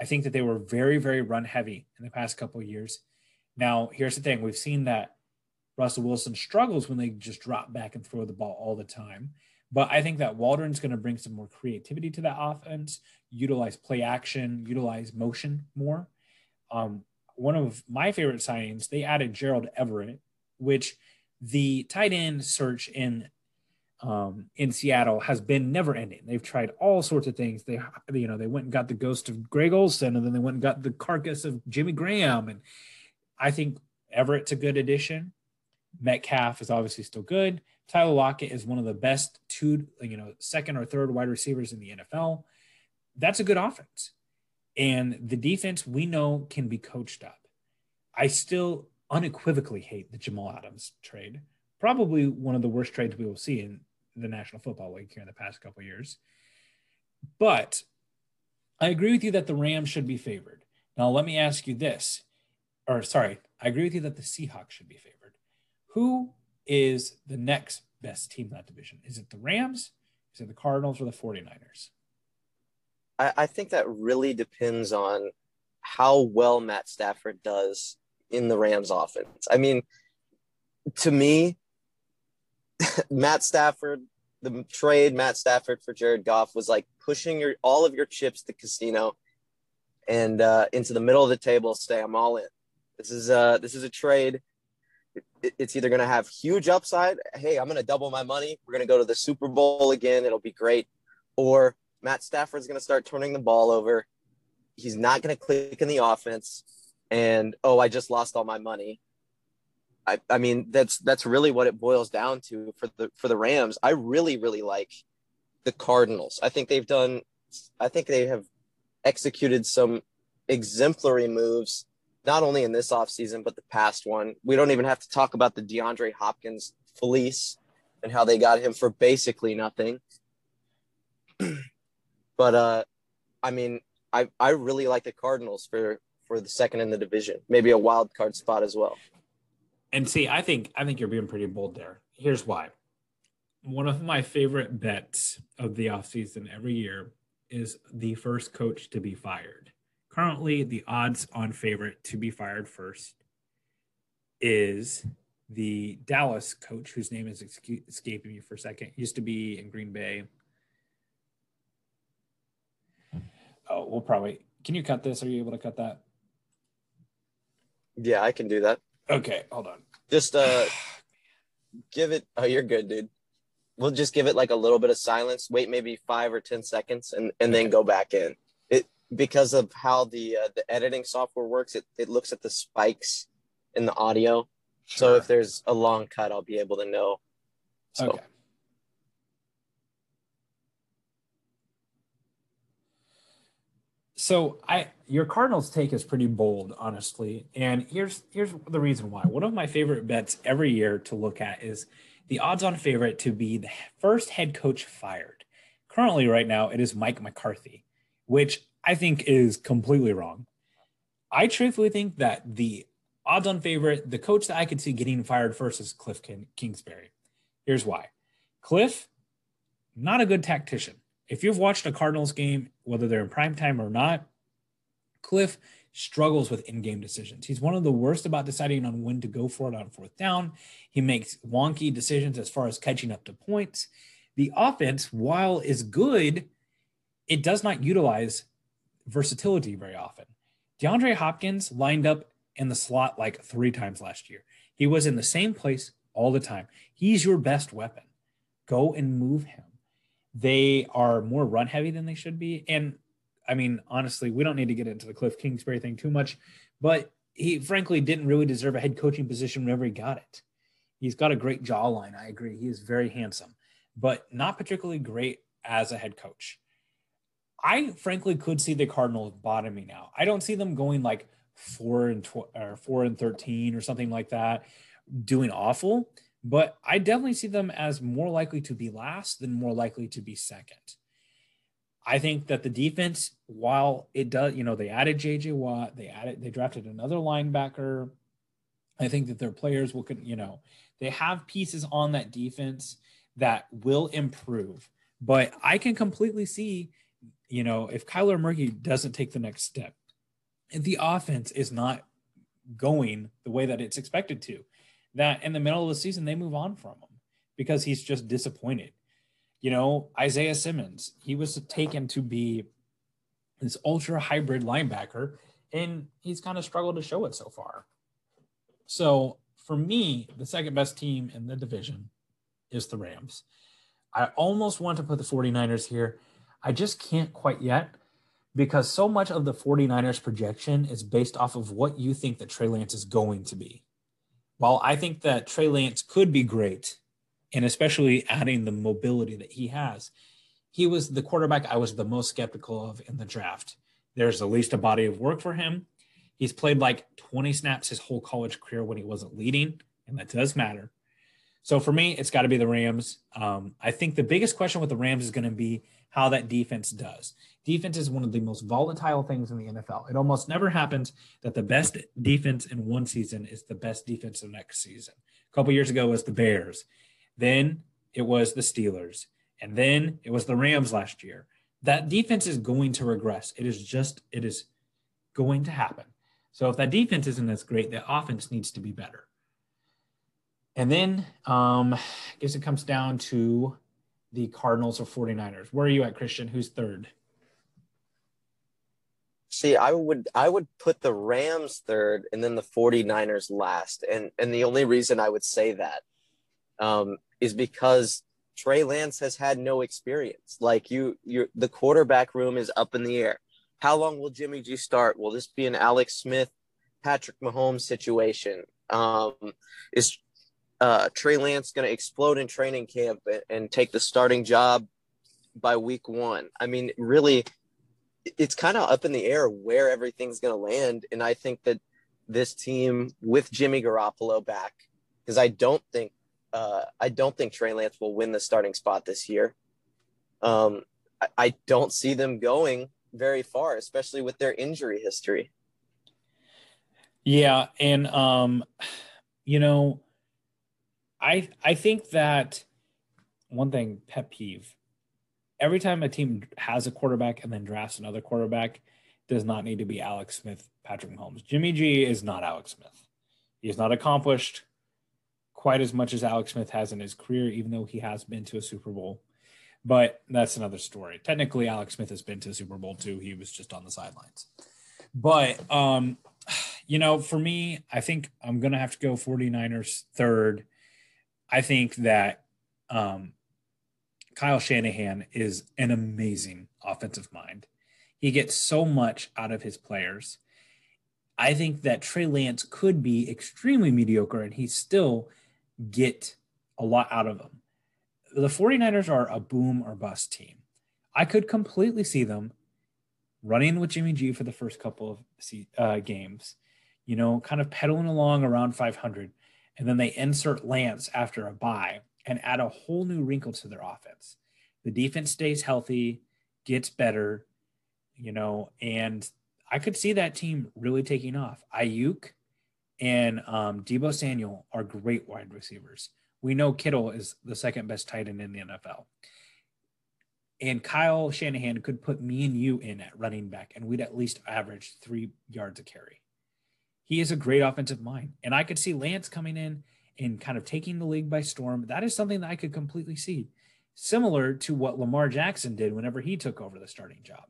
I think that they were very, very run heavy in the past couple of years. Now, here's the thing we've seen that Russell Wilson struggles when they just drop back and throw the ball all the time. But I think that Waldron's going to bring some more creativity to that offense, utilize play action, utilize motion more. Um, one of my favorite signings, they added Gerald Everett, which the tight end search in um, in Seattle has been never ending. They've tried all sorts of things. They, you know, they went and got the ghost of Greg Olsen, and then they went and got the carcass of Jimmy Graham, and I think Everett's a good addition. Metcalf is obviously still good. Tyler Lockett is one of the best two, you know, second or third wide receivers in the NFL. That's a good offense. And the defense we know can be coached up. I still unequivocally hate the Jamal Adams trade. Probably one of the worst trades we will see in the National Football League here in the past couple years. But I agree with you that the Rams should be favored. Now, let me ask you this or sorry, I agree with you that the Seahawks should be favored. Who is the next best team in that division? Is it the Rams? Is it the Cardinals or the 49ers? I, I think that really depends on how well Matt Stafford does in the Rams offense. I mean, to me, Matt Stafford, the trade Matt Stafford for Jared Goff was like pushing your all of your chips to casino and uh, into the middle of the table. Say I'm all in. This is a this is a trade. It's either going to have huge upside. Hey, I'm going to double my money. We're going to go to the Super Bowl again. It'll be great. Or Matt Stafford's going to start turning the ball over. He's not going to click in the offense. And oh, I just lost all my money. I, I mean that's that's really what it boils down to for the for the Rams. I really really like the Cardinals. I think they've done. I think they have executed some exemplary moves not only in this offseason, but the past one. We don't even have to talk about the DeAndre Hopkins fleece and how they got him for basically nothing. but uh I mean, I I really like the Cardinals for for the second in the division. Maybe a wild card spot as well. And see, I think I think you're being pretty bold there. Here's why. One of my favorite bets of the offseason every year is the first coach to be fired. Currently, the odds on favorite to be fired first is the Dallas coach, whose name is escaping me for a second. Used to be in Green Bay. Oh, we'll probably. Can you cut this? Are you able to cut that? Yeah, I can do that. Okay, hold on. Just uh, give it. Oh, you're good, dude. We'll just give it like a little bit of silence. Wait, maybe five or ten seconds, and and then go back in. Because of how the uh, the editing software works. It it looks at the spikes in the audio. So if there's a long cut, I'll be able to know. So Okay. So I your Cardinals take is pretty bold, honestly. And here's here's the reason why. One of my favorite bets every year to look at is the odds-on favorite to be the first head coach fired. Currently, right now, it is Mike McCarthy, which I think is completely wrong. I truthfully think that the odds-on favorite, the coach that I could see getting fired first is Cliff King- Kingsbury. Here's why. Cliff, not a good tactician. If you've watched a Cardinals game, whether they're in prime time or not, Cliff struggles with in-game decisions. He's one of the worst about deciding on when to go for it on fourth down. He makes wonky decisions as far as catching up to points. The offense, while is good, it does not utilize versatility very often. DeAndre Hopkins lined up in the slot like three times last year. He was in the same place all the time. He's your best weapon. Go and move him. They are more run heavy than they should be. And I mean, honestly, we don't need to get into the Cliff Kingsbury thing too much, but he frankly didn't really deserve a head coaching position whenever he got it. He's got a great jawline. I agree. He is very handsome, but not particularly great as a head coach. I frankly could see the Cardinals bottoming out. I don't see them going like four and tw- or four and thirteen or something like that, doing awful. But I definitely see them as more likely to be last than more likely to be second. I think that the defense, while it does, you know, they added JJ Watt, they added, they drafted another linebacker. I think that their players will, you know, they have pieces on that defense that will improve. But I can completely see, you know, if Kyler Murray doesn't take the next step, the offense is not going the way that it's expected to, that in the middle of the season they move on from him because he's just disappointed. You know, Isaiah Simmons, he was taken to be this ultra hybrid linebacker, and he's kind of struggled to show it so far. So for me, the second best team in the division is the Rams. I almost want to put the 49ers here. I just can't quite yet because so much of the 49ers projection is based off of what you think that Trey Lance is going to be. While I think that Trey Lance could be great, and especially adding the mobility that he has, he was the quarterback I was the most skeptical of in the draft. There's at least a body of work for him. He's played like 20 snaps his whole college career when he wasn't leading, and that does matter. So for me, it's got to be the Rams. Um, I think the biggest question with the Rams is going to be how that defense does. Defense is one of the most volatile things in the NFL. It almost never happens that the best defense in one season is the best defense the next season. A couple years ago was the Bears. Then it was the Steelers. And then it was the Rams last year. That defense is going to regress. It is just, it is going to happen. So if that defense isn't as great, the offense needs to be better. And then um, I guess it comes down to the Cardinals or 49ers. Where are you at, Christian? Who's third? See, I would I would put the Rams third and then the 49ers last. And and the only reason I would say that um, is because Trey Lance has had no experience. Like you you the quarterback room is up in the air. How long will Jimmy G start? Will this be an Alex Smith, Patrick Mahomes situation? Um, is uh, Trey Lance going to explode in training camp and, and take the starting job by week one? I mean, really, it's kind of up in the air where everything's going to land. And I think that this team with Jimmy Garoppolo back, because I don't think uh, I don't think Trey Lance will win the starting spot this year. Um, I, I don't see them going very far, especially with their injury history. Yeah, and um, you know, I I think that one thing pet peeve. Every time a team has a quarterback and then drafts another quarterback, does not need to be Alex Smith, Patrick Mahomes. Jimmy G is not Alex Smith. He is not accomplished quite as much as Alex Smith has in his career, even though he has been to a Super Bowl. But that's another story. Technically, Alex Smith has been to a Super Bowl too. He was just on the sidelines. But um, You know, for me, I think I'm going to have to go 49ers third. I think that um, Kyle Shanahan is an amazing offensive mind. He gets so much out of his players. I think that Trey Lance could be extremely mediocre and he still get a lot out of them. The 49ers are a boom or bust team. I could completely see them running with Jimmy G for the first couple of uh, games, you know, kind of pedaling along around 500. And then they insert Lance after a bye and add a whole new wrinkle to their offense. The defense stays healthy, gets better, you know, and I could see that team really taking off. Aiyuk and um, Deebo Samuel are great wide receivers. We know Kittle is the second best tight end in the NFL. And Kyle Shanahan could put me and you in at running back, and we'd at least average three yards a carry. He is a great offensive mind. And I could see Lance coming in and kind of taking the league by storm. That is something that I could completely see. Similar to what Lamar Jackson did whenever he took over the starting job.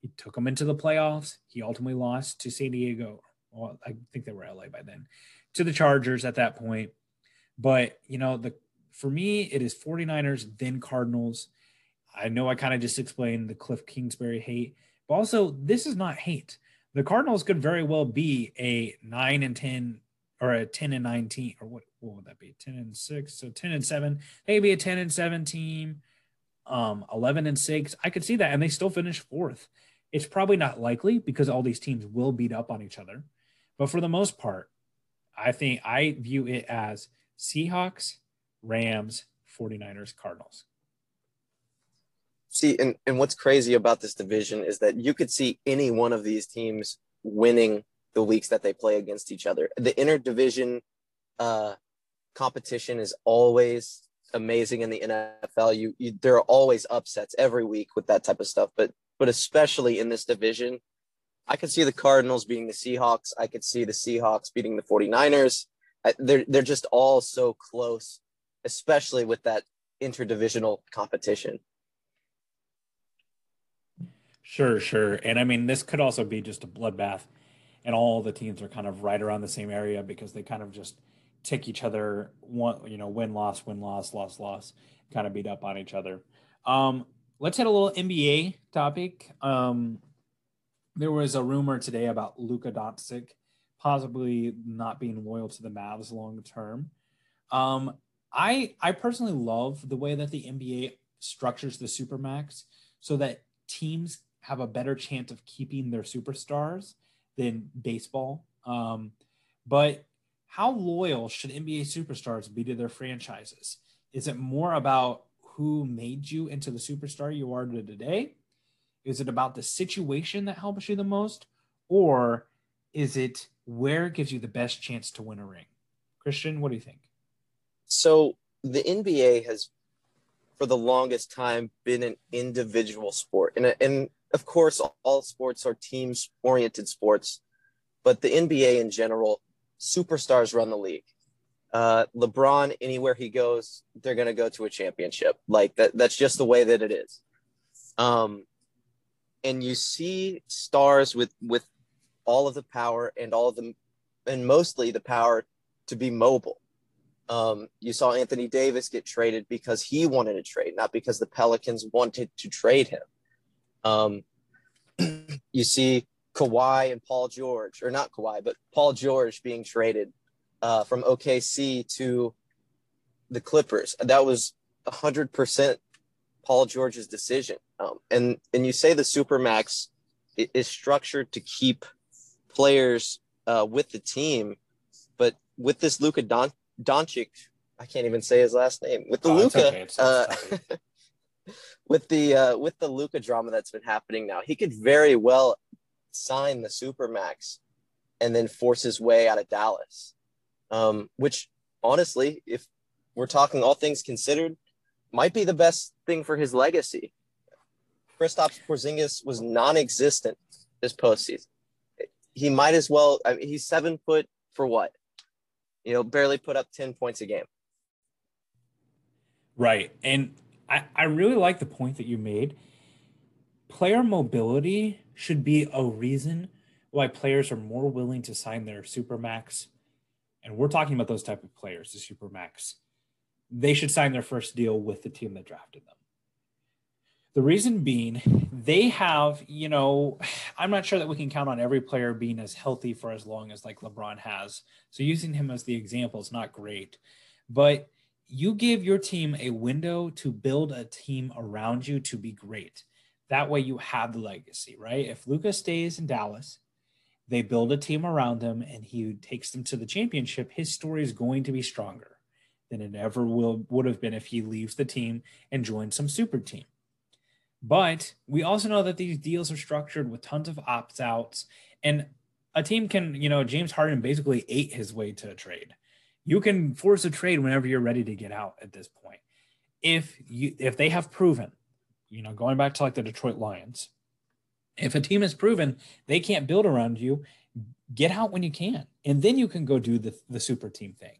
He took him into the playoffs. He ultimately lost to San Diego. Well, I think they were LA by then, to the Chargers at that point. But, you know, the for me, it is 49ers, then Cardinals. I know I kind of just explained the Cliff Kingsbury hate, but also this is not hate. The Cardinals could very well be a nine and 10 or a 10 and 19 or what, what would that be? 10 and six. So 10 and seven, they could be a 10 and seven team, um, 11 and six. I could see that. And they still finish fourth. It's probably not likely because all these teams will beat up on each other. But for the most part, I think I view it as Seahawks, Rams, 49ers, Cardinals. See, and, and what's crazy about this division is that you could see any one of these teams winning the weeks that they play against each other. The interdivision uh, competition is always amazing in the NFL. You, you there are always upsets every week with that type of stuff, but but especially in this division, I could see the Cardinals beating the Seahawks. I could see the Seahawks beating the 49ers. They're they're just all so close, especially with that interdivisional competition. Sure, sure. And I mean, this could also be just a bloodbath, and all the teams are kind of right around the same area because they kind of just tick each other one, you know, win, loss, win, loss, loss, loss, kind of beat up on each other. Um, let's hit a little NBA topic. Um, there was a rumor today about Luka Doncic possibly not being loyal to the Mavs long term. Um, I I personally love the way that the NBA structures the supermax so that teams have a better chance of keeping their superstars than baseball. Um, but how loyal should NBA superstars be to their franchises? Is it more about who made you into the superstar you are today? Is it about the situation that helps you the most? Or is it where it gives you the best chance to win a ring? Christian, what do you think? So the NBA has, for the longest time, been an individual sport. And, and of course, all sports are teams oriented sports, but the NBA in general, superstars run the league. Uh, LeBron, anywhere he goes, they're going to go to a championship. Like that, that's just the way that it is. Um, and you see stars with with all of the power and all of them, and mostly the power to be mobile. Um, you saw Anthony Davis get traded because he wanted to trade, not because the Pelicans wanted to trade him. Um, you see Kawhi and Paul George, or not Kawhi, but Paul George being traded uh, from OKC to the Clippers. That was 100% Paul George's decision. Um, and, and you say the Supermax is structured to keep players uh, with the team, but with this Luka Don- Doncic, I can't even say his last name. With the oh, Luka, okay. uh, with the uh, with the Luca drama that's been happening now, he could very well sign the supermax and then force his way out of Dallas. Um, which honestly, if we're talking all things considered, might be the best thing for his legacy. Kristaps Porzingis was non-existent this postseason. He might as well. I mean, he's seven foot for what? You know, barely put up ten points a game. Right, and I, I really like the point that you made. Player mobility should be a reason why players are more willing to sign their supermax, and we're talking about those type of players, the supermax. They should sign their first deal with the team that drafted them. The reason being, they have, you know, I'm not sure that we can count on every player being as healthy for as long as like LeBron has. So using him as the example is not great. But you give your team a window to build a team around you to be great. That way you have the legacy, right? If Lucas stays in Dallas, they build a team around him and he takes them to the championship, his story is going to be stronger than it ever will would have been if he leaves the team and joins some super team. But we also know that these deals are structured with tons of opt outs, and a team can, you know, James Harden basically ate his way to a trade. You can force a trade whenever you're ready to get out at this point. If you if they have proven, you know, going back to like the Detroit Lions, if a team has proven they can't build around you, get out when you can, and then you can go do the the super team thing.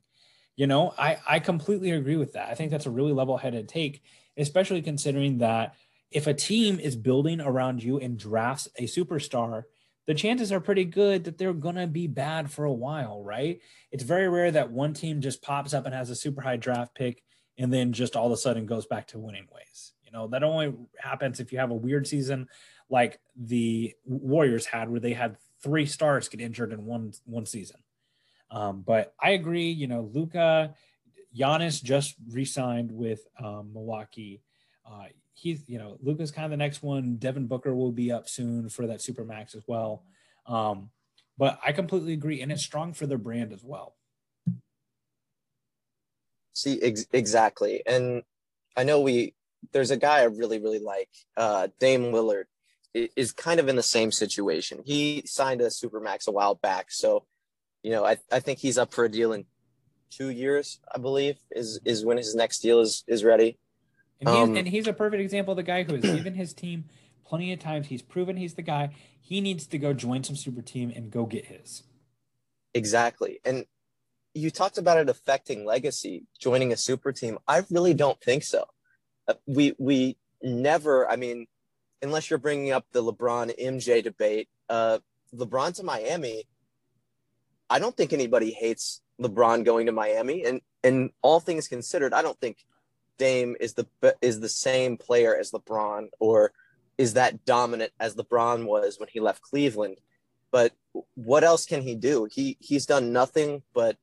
You know, I I completely agree with that. I think that's a really level headed take, especially considering that if a team is building around you and drafts a superstar, the chances are pretty good that they're going to be bad for a while, right? It's very rare that one team just pops up and has a super high draft pick and then just all of a sudden goes back to winning ways. You know, that only happens if you have a weird season like the Warriors had where they had three stars get injured in one one season. Um, but I agree, you know, Luka, Giannis just re-signed with um, Milwaukee. Uh, he's you know Luka's kind of the next one. Devin Booker will be up soon for that super max as well. Um, but I completely agree, and it's strong for their brand as well. See, ex- exactly, and I know we there's a guy I really really like, uh, Dame Lillard, is kind of in the same situation. He signed a super max a while back, so you know I I think he's up for a deal in two years, I believe, is is when his next deal is is ready. And, he's, um, and he's a perfect example of the guy who has given his team plenty of times. He's proven he's the guy. He needs to go join some super team and go get his. Exactly. And you talked about it affecting legacy, joining a super team. I really don't think so. Uh, we we never. I mean, unless you're bringing up the LeBron MJ debate, uh, LeBron to Miami. I don't think anybody hates LeBron going to Miami, and and all things considered, I don't think Dame is the is the same player as LeBron or is that dominant as LeBron was when he left Cleveland. But what else can he do? He he's done nothing but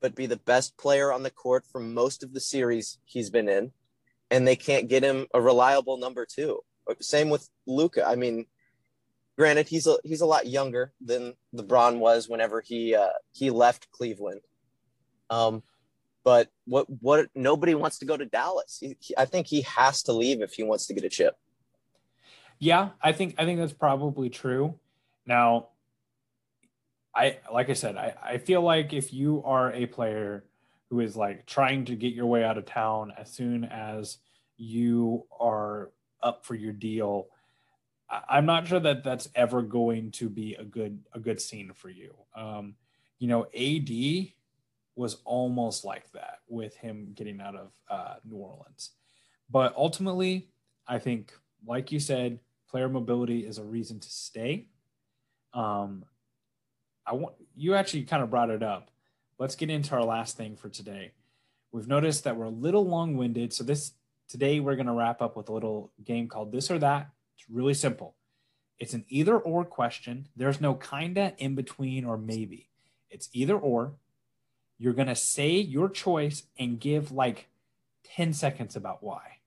but be the best player on the court for most of the series he's been in, and they can't get him a reliable number two. Same with Luka. I mean, granted he's a he's a lot younger than LeBron was whenever he uh, he left Cleveland. Um, but what what nobody wants to go to Dallas. He, he, I think he has to leave if he wants to get a chip. Yeah, I think I think that's probably true. Now, I like I said, I, I feel like if you are a player who is like trying to get your way out of town as soon as you are up for your deal, I, am not sure that that's ever going to be a good a good scene for you. Um, you know, AD was almost like that with him getting out of uh, New Orleans. But ultimately, I think, like you said, player mobility is a reason to stay. Um, I want you actually kind of brought it up. Let's get into our last thing for today. We've noticed that we're a little long-winded, so this today we're going to wrap up with a little game called this or that. It's really simple. It's an either or question. There's no kinda in between or maybe. It's either or. You're going to say your choice and give like 10 seconds about why.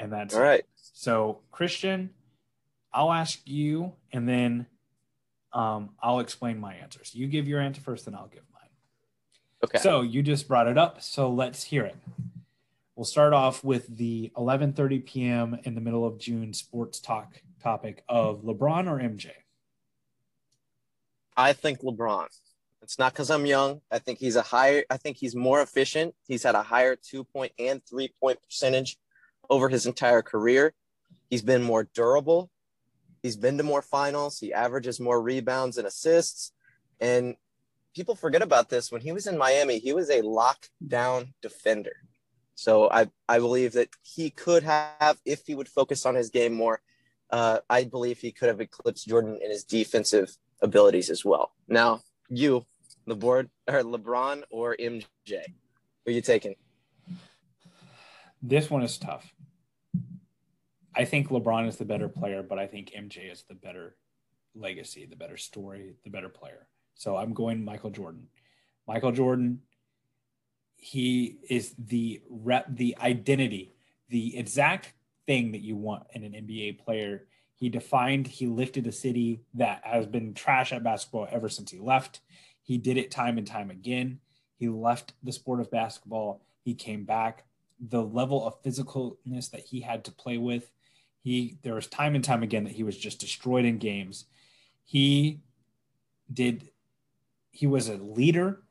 And that's all right. So, Christian, I'll ask you and then um, I'll explain my answers. You give your answer first, then I'll give mine. Okay. So, you just brought it up. So, let's hear it. We'll start off with the 11:30 p.m. in the middle of June sports talk topic of LeBron or MJ. I think LeBron. It's not because I'm young. I think he's a higher. I think he's more efficient. He's had a higher two point and three point percentage over his entire career. He's been more durable. He's been to more finals. He averages more rebounds and assists. And people forget about this. When he was in Miami, he was a lockdown defender. So I, I believe that he could have, if he would focus on his game more, uh, I believe he could have eclipsed Jordan in his defensive abilities as well. Now, you, the board, or LeBron or MJ, who are you taking? This one is tough. I think LeBron is the better player, but I think MJ is the better legacy, the better story, the better player. So I'm going Michael Jordan. Michael Jordan, he is the rep, the identity, the exact thing that you want in an NBA player. He defined, he lifted a city that has been trash at basketball ever since he left. He did it time and time again. He left the sport of basketball. He came back. The level of physicalness that he had to play with, he there was time and time again that he was just destroyed in games. He did. He was a leader.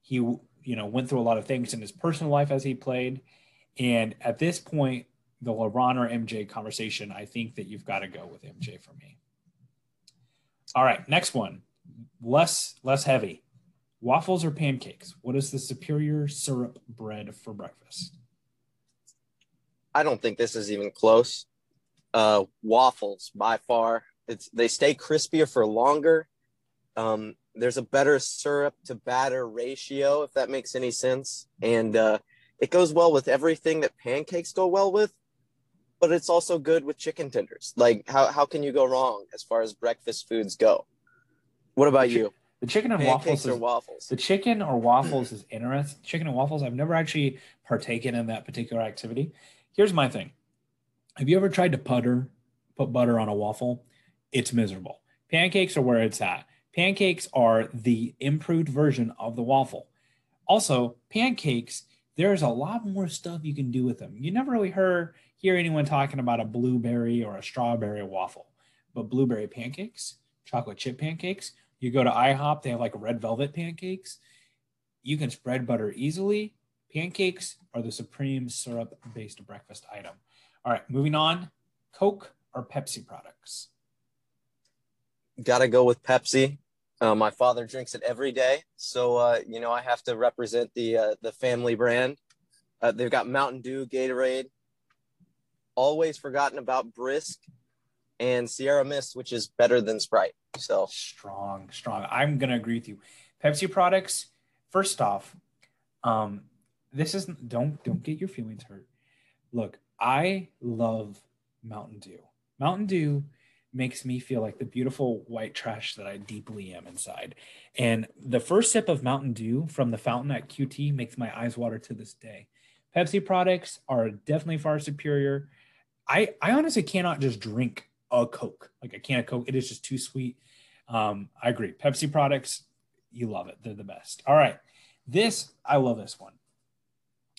He you know went through a lot of things in his personal life as he played, and at this point, the LeBron or MJ conversation, I think that you've got to go with MJ for me. All right, next one, less less heavy. Waffles or pancakes? What is the superior syrup bread for breakfast? I don't think this is even close. Uh, waffles by far. It's they stay crispier for longer. Um, there's a better syrup to batter ratio, if that makes any sense, and uh, it goes well with everything that pancakes go well with. But it's also good with chicken tenders. Like how how can you go wrong as far as breakfast foods go? What about you? The chicken and Pancakes waffles, is, waffles? the chicken or waffles is interesting. Chicken and waffles, I've never actually partaken in that particular activity. Here's my thing: Have you ever tried to putter, put butter on a waffle? It's miserable. Pancakes are where it's at. Pancakes are the improved version of the waffle. Also, pancakes, there's a lot more stuff you can do with them. You never really heard hear anyone talking about a blueberry or a strawberry waffle, but blueberry pancakes, chocolate chip pancakes, you go to IHOP, they have like red velvet pancakes. You can spread butter easily. Pancakes are the supreme syrup based breakfast item. All right, moving on Coke or Pepsi products? Gotta go with Pepsi. Uh, my father drinks it every day, so uh, you know I have to represent the uh, the family brand. Uh, they've got Mountain Dew, Gatorade. Always forgotten about Brisk and Sierra Mist, which is better than Sprite. So strong, strong. I'm gonna agree with you. Pepsi products. First off, um, this isn't. Don't don't get your feelings hurt. Look, I love Mountain Dew. Mountain Dew makes me feel like the beautiful white trash that I deeply am inside. And the first sip of Mountain Dew from the fountain at QT makes my eyes water to this day. Pepsi products are definitely far superior. I I honestly cannot just drink a Coke, like a can of Coke. It is just too sweet. Um, I agree. Pepsi products, you love it. They're the best. All right. This, I love this one.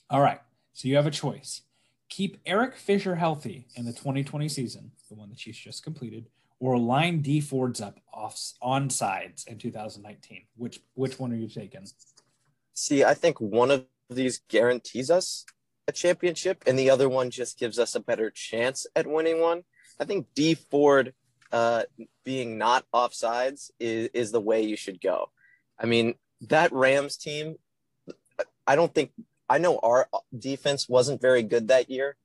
All right. So you have a choice. Keep Eric Fisher healthy in the 2020 season, the one the Chiefs just completed, or line Dee Fords up off on sides in 2019. Which which one are you taking? see, I think one of these guarantees us a championship, and the other one just gives us a better chance at winning one. I think Dee Ford uh, being not offsides is, is the way you should go. I mean, that Rams team, I don't think, I know our defense wasn't very good that year,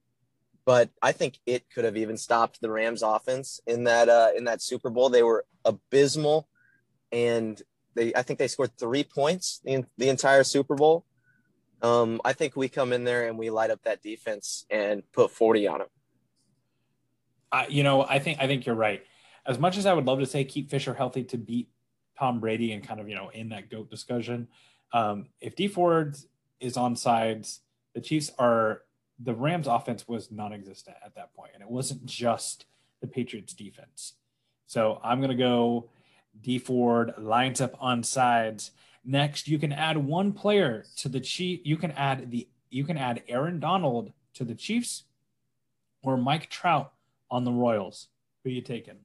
but I think it could have even stopped the Rams offense in that, uh, in that Super Bowl. They were abysmal and they, I think they scored three points in the entire Super Bowl. Um, I think we come in there and we light up that defense and put 40 on them. You know, I think I think you're right. As much as I would love to say keep Fisher healthy to beat Tom Brady and kind of you know in that goat discussion, um, if Dee Ford is on sides, the Chiefs are the Rams offense was non-existent at that point, and it wasn't just the Patriots defense. So I'm gonna go Dee Ford lines up on sides. Next, you can add one player to the Chief. You can add the you can add Aaron Donald to the Chiefs or Mike Trout on the Royals. Who you taking?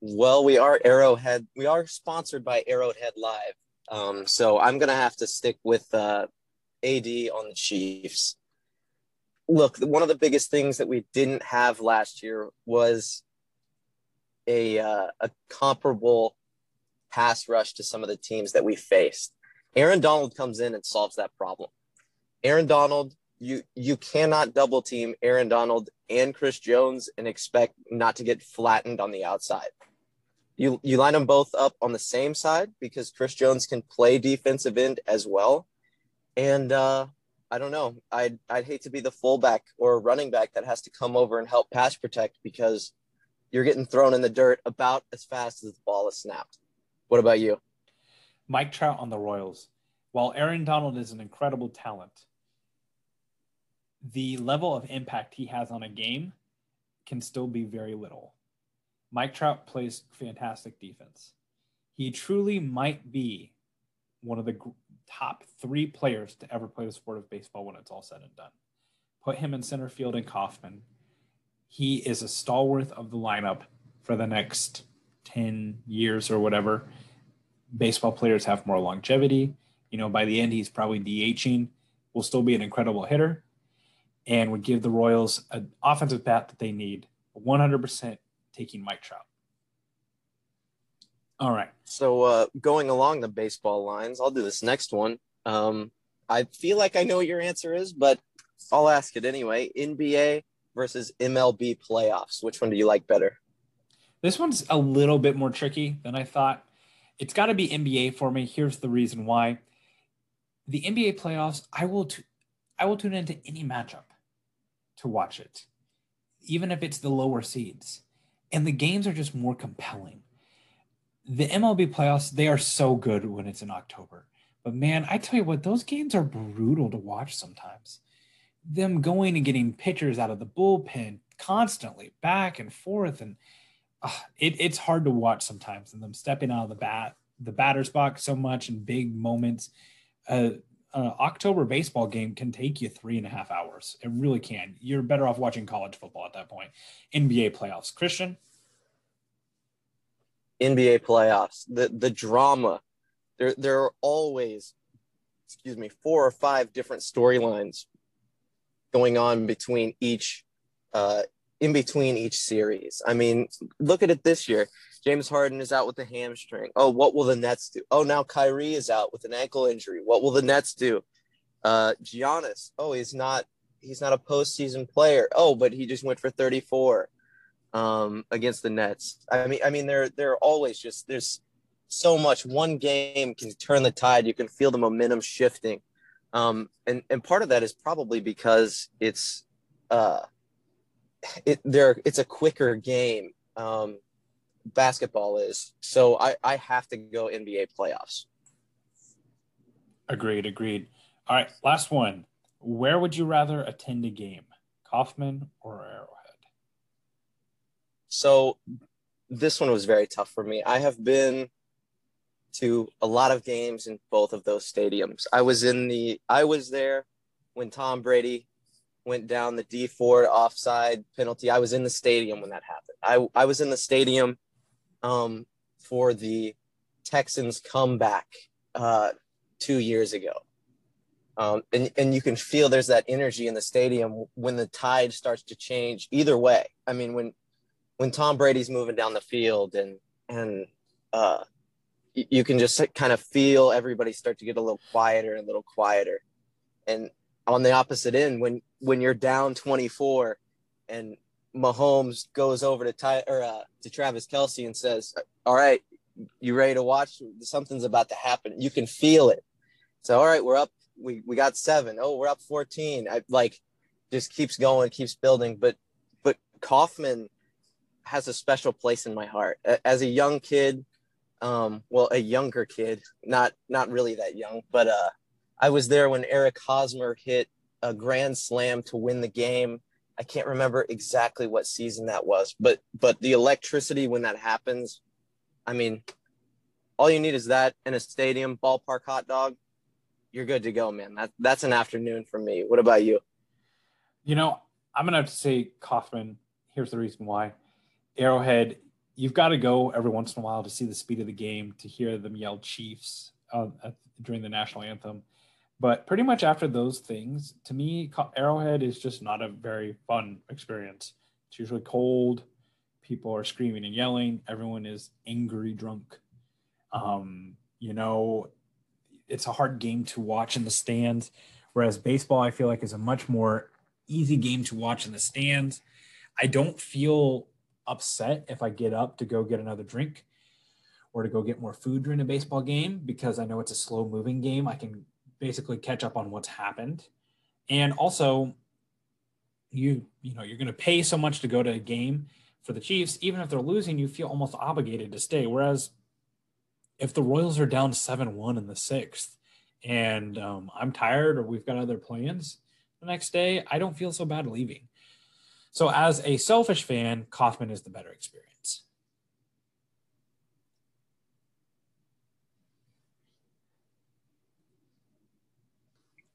Well, we are Arrowhead. We are sponsored by Arrowhead Live. Um, so I'm gonna have to stick with uh, AD on the Chiefs. Look, one of the biggest things that we didn't have last year was a uh, a comparable pass rush to some of the teams that we faced. Aaron Donald comes in and solves that problem. Aaron Donald, you you cannot double team Aaron Donald and Chris Jones and expect not to get flattened on the outside. you you line them both up on the same side because Chris Jones can play defensive end as well. And uh, I don't know. I'd I'd hate to be the fullback or running back that has to come over and help pass protect because you're getting thrown in the dirt about as fast as the ball is snapped. What about you? Mike Trout on the Royals. While Aaron Donald is an incredible talent, the level of impact he has on a game can still be very little. Mike Trout plays fantastic defense. He truly might be one of the top three players to ever play the sport of baseball when it's all said and done. Put him in center field in Kauffman. He is a stalwart of the lineup for the next 10 years or whatever. Baseball players have more longevity. You know, by the end, he's probably DHing, will still be an incredible hitter, and would give the Royals an offensive bat that they need 100% taking Mike Trout. All right. So uh, going along the baseball lines, I'll do this next one. Um, I feel like I know what your answer is, but I'll ask it anyway. NBA versus MLB playoffs. Which one do you like better? This one's a little bit more tricky than I thought. It's got to be NBA for me. Here's the reason why. The NBA playoffs, I will t- I will tune into any matchup to watch it, even if it's the lower seeds. And the games are just more compelling the MLB playoffs, they are so good when it's in October. But man, I tell you what, those games are brutal to watch sometimes. Them going and getting pitchers out of the bullpen constantly, back and forth, and it, it's hard to watch sometimes. And them stepping out of the bat, the batter's box so much in big moments. Uh, an October baseball game can take you three and a half hours. It really can. You're better off watching college football at that point. NBA playoffs. Christian, NBA playoffs, the the drama. There there are always, excuse me, four or five different storylines going on between each uh in between each series. I mean, look at it this year. James Harden is out with a hamstring. Oh, what will the Nets do? Oh, now Kyrie is out with an ankle injury. What will the Nets do? Uh Giannis. Oh, he's not he's not a postseason player. Oh, but he just went for 34 um, against the Nets. I mean, I mean, they're they're always just there's so much. One game can turn the tide. You can feel the momentum shifting, um, and and part of that is probably because it's uh, it there it's a quicker game. Um, basketball is so I I have to go NBA playoffs. Agreed. Agreed. All right, last one. Where would you rather attend a game, Kauffman or Arrowhead? So this one was very tough for me. I have been to a lot of games in both of those stadiums. I was in the I was there when Tom Brady went down the Dee Ford offside penalty. I was in the stadium when that happened. I I was in the stadium um, for the Texans comeback uh, two years ago. Um, and, and you can feel there's that energy in the stadium when the tide starts to change either way. I mean, when when Tom Brady's moving down the field and and uh, you can just kind of feel everybody start to get a little quieter and a little quieter. And on the opposite end, when when you're down 24 and Mahomes goes over to Ty or uh, to Travis Kelce and says, "All right, you ready to watch? Something's about to happen. You can feel it." So, all right, we're up. We we got seven. Oh, we're up 14. I like just keeps going, keeps building. But but Kauffman has a special place in my heart. As a young kid, um, well, a younger kid, not not really that young, but uh, I was there when Eric Hosmer hit a grand slam to win the game. I can't remember exactly what season that was, but but the electricity when that happens, I mean, all you need is that in a stadium, ballpark hot dog, you're good to go, man. That that's an afternoon for me. What about you? You know, I'm gonna have to say Kauffman. Here's the reason why. Arrowhead, you've got to go every once in a while to see the speed of the game, to hear them yell Chiefs uh, during the national anthem. But pretty much after those things, to me, Arrowhead is just not a very fun experience. It's usually cold. People are screaming and yelling. Everyone is angry, drunk. Um, you know, it's a hard game to watch in the stands. Whereas baseball, I feel like, is a much more easy game to watch in the stands. I don't feel upset if I get up to go get another drink. or to go get more food during a baseball game because I know it's a slow moving game. I can basically catch up on what's happened. And also, you you know you're going to pay so much to go to a game for the Chiefs, even if they're losing, you feel almost obligated to stay. Whereas if the Royals are down seven one in the sixth, and um, I'm tired or we've got other plans the next day, I don't feel so bad leaving. So as a selfish fan, Kauffman is the better experience.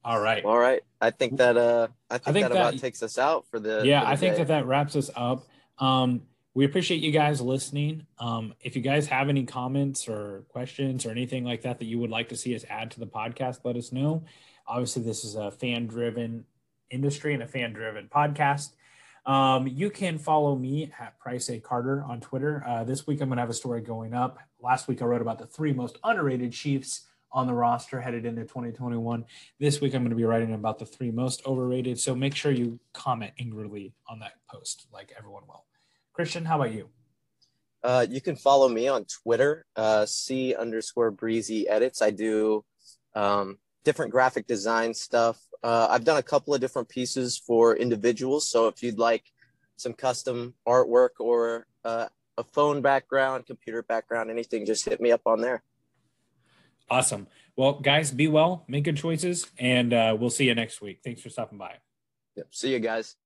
All right. All right. I think that uh I think, I think that, that, about takes us out for the Yeah, for the I think day. that that wraps us up. Um we appreciate you guys listening. Um if you guys have any comments or questions or anything like that that you would like to see us add to the podcast, let us know. Obviously this is a fan-driven industry and a fan-driven podcast. Um, you can follow me at Price A Carter on Twitter. Uh, this week I'm going to have a story going up. Last week I wrote about the three most underrated Chiefs on the roster headed into 2021. This week, I'm going to be writing about the three most overrated. So make sure you comment angrily on that post, like everyone will. Christian, how about you? Uh, you can follow me on Twitter, uh, C underscore breezy edits. I do um, different graphic design stuff. Uh, I've done a couple of different pieces for individuals. So if you'd like some custom artwork or uh, a phone background, computer background, anything, just hit me up on there. Awesome. Well, guys, be well, make good choices, and uh, we'll see you next week. Thanks for stopping by. Yep. See you guys.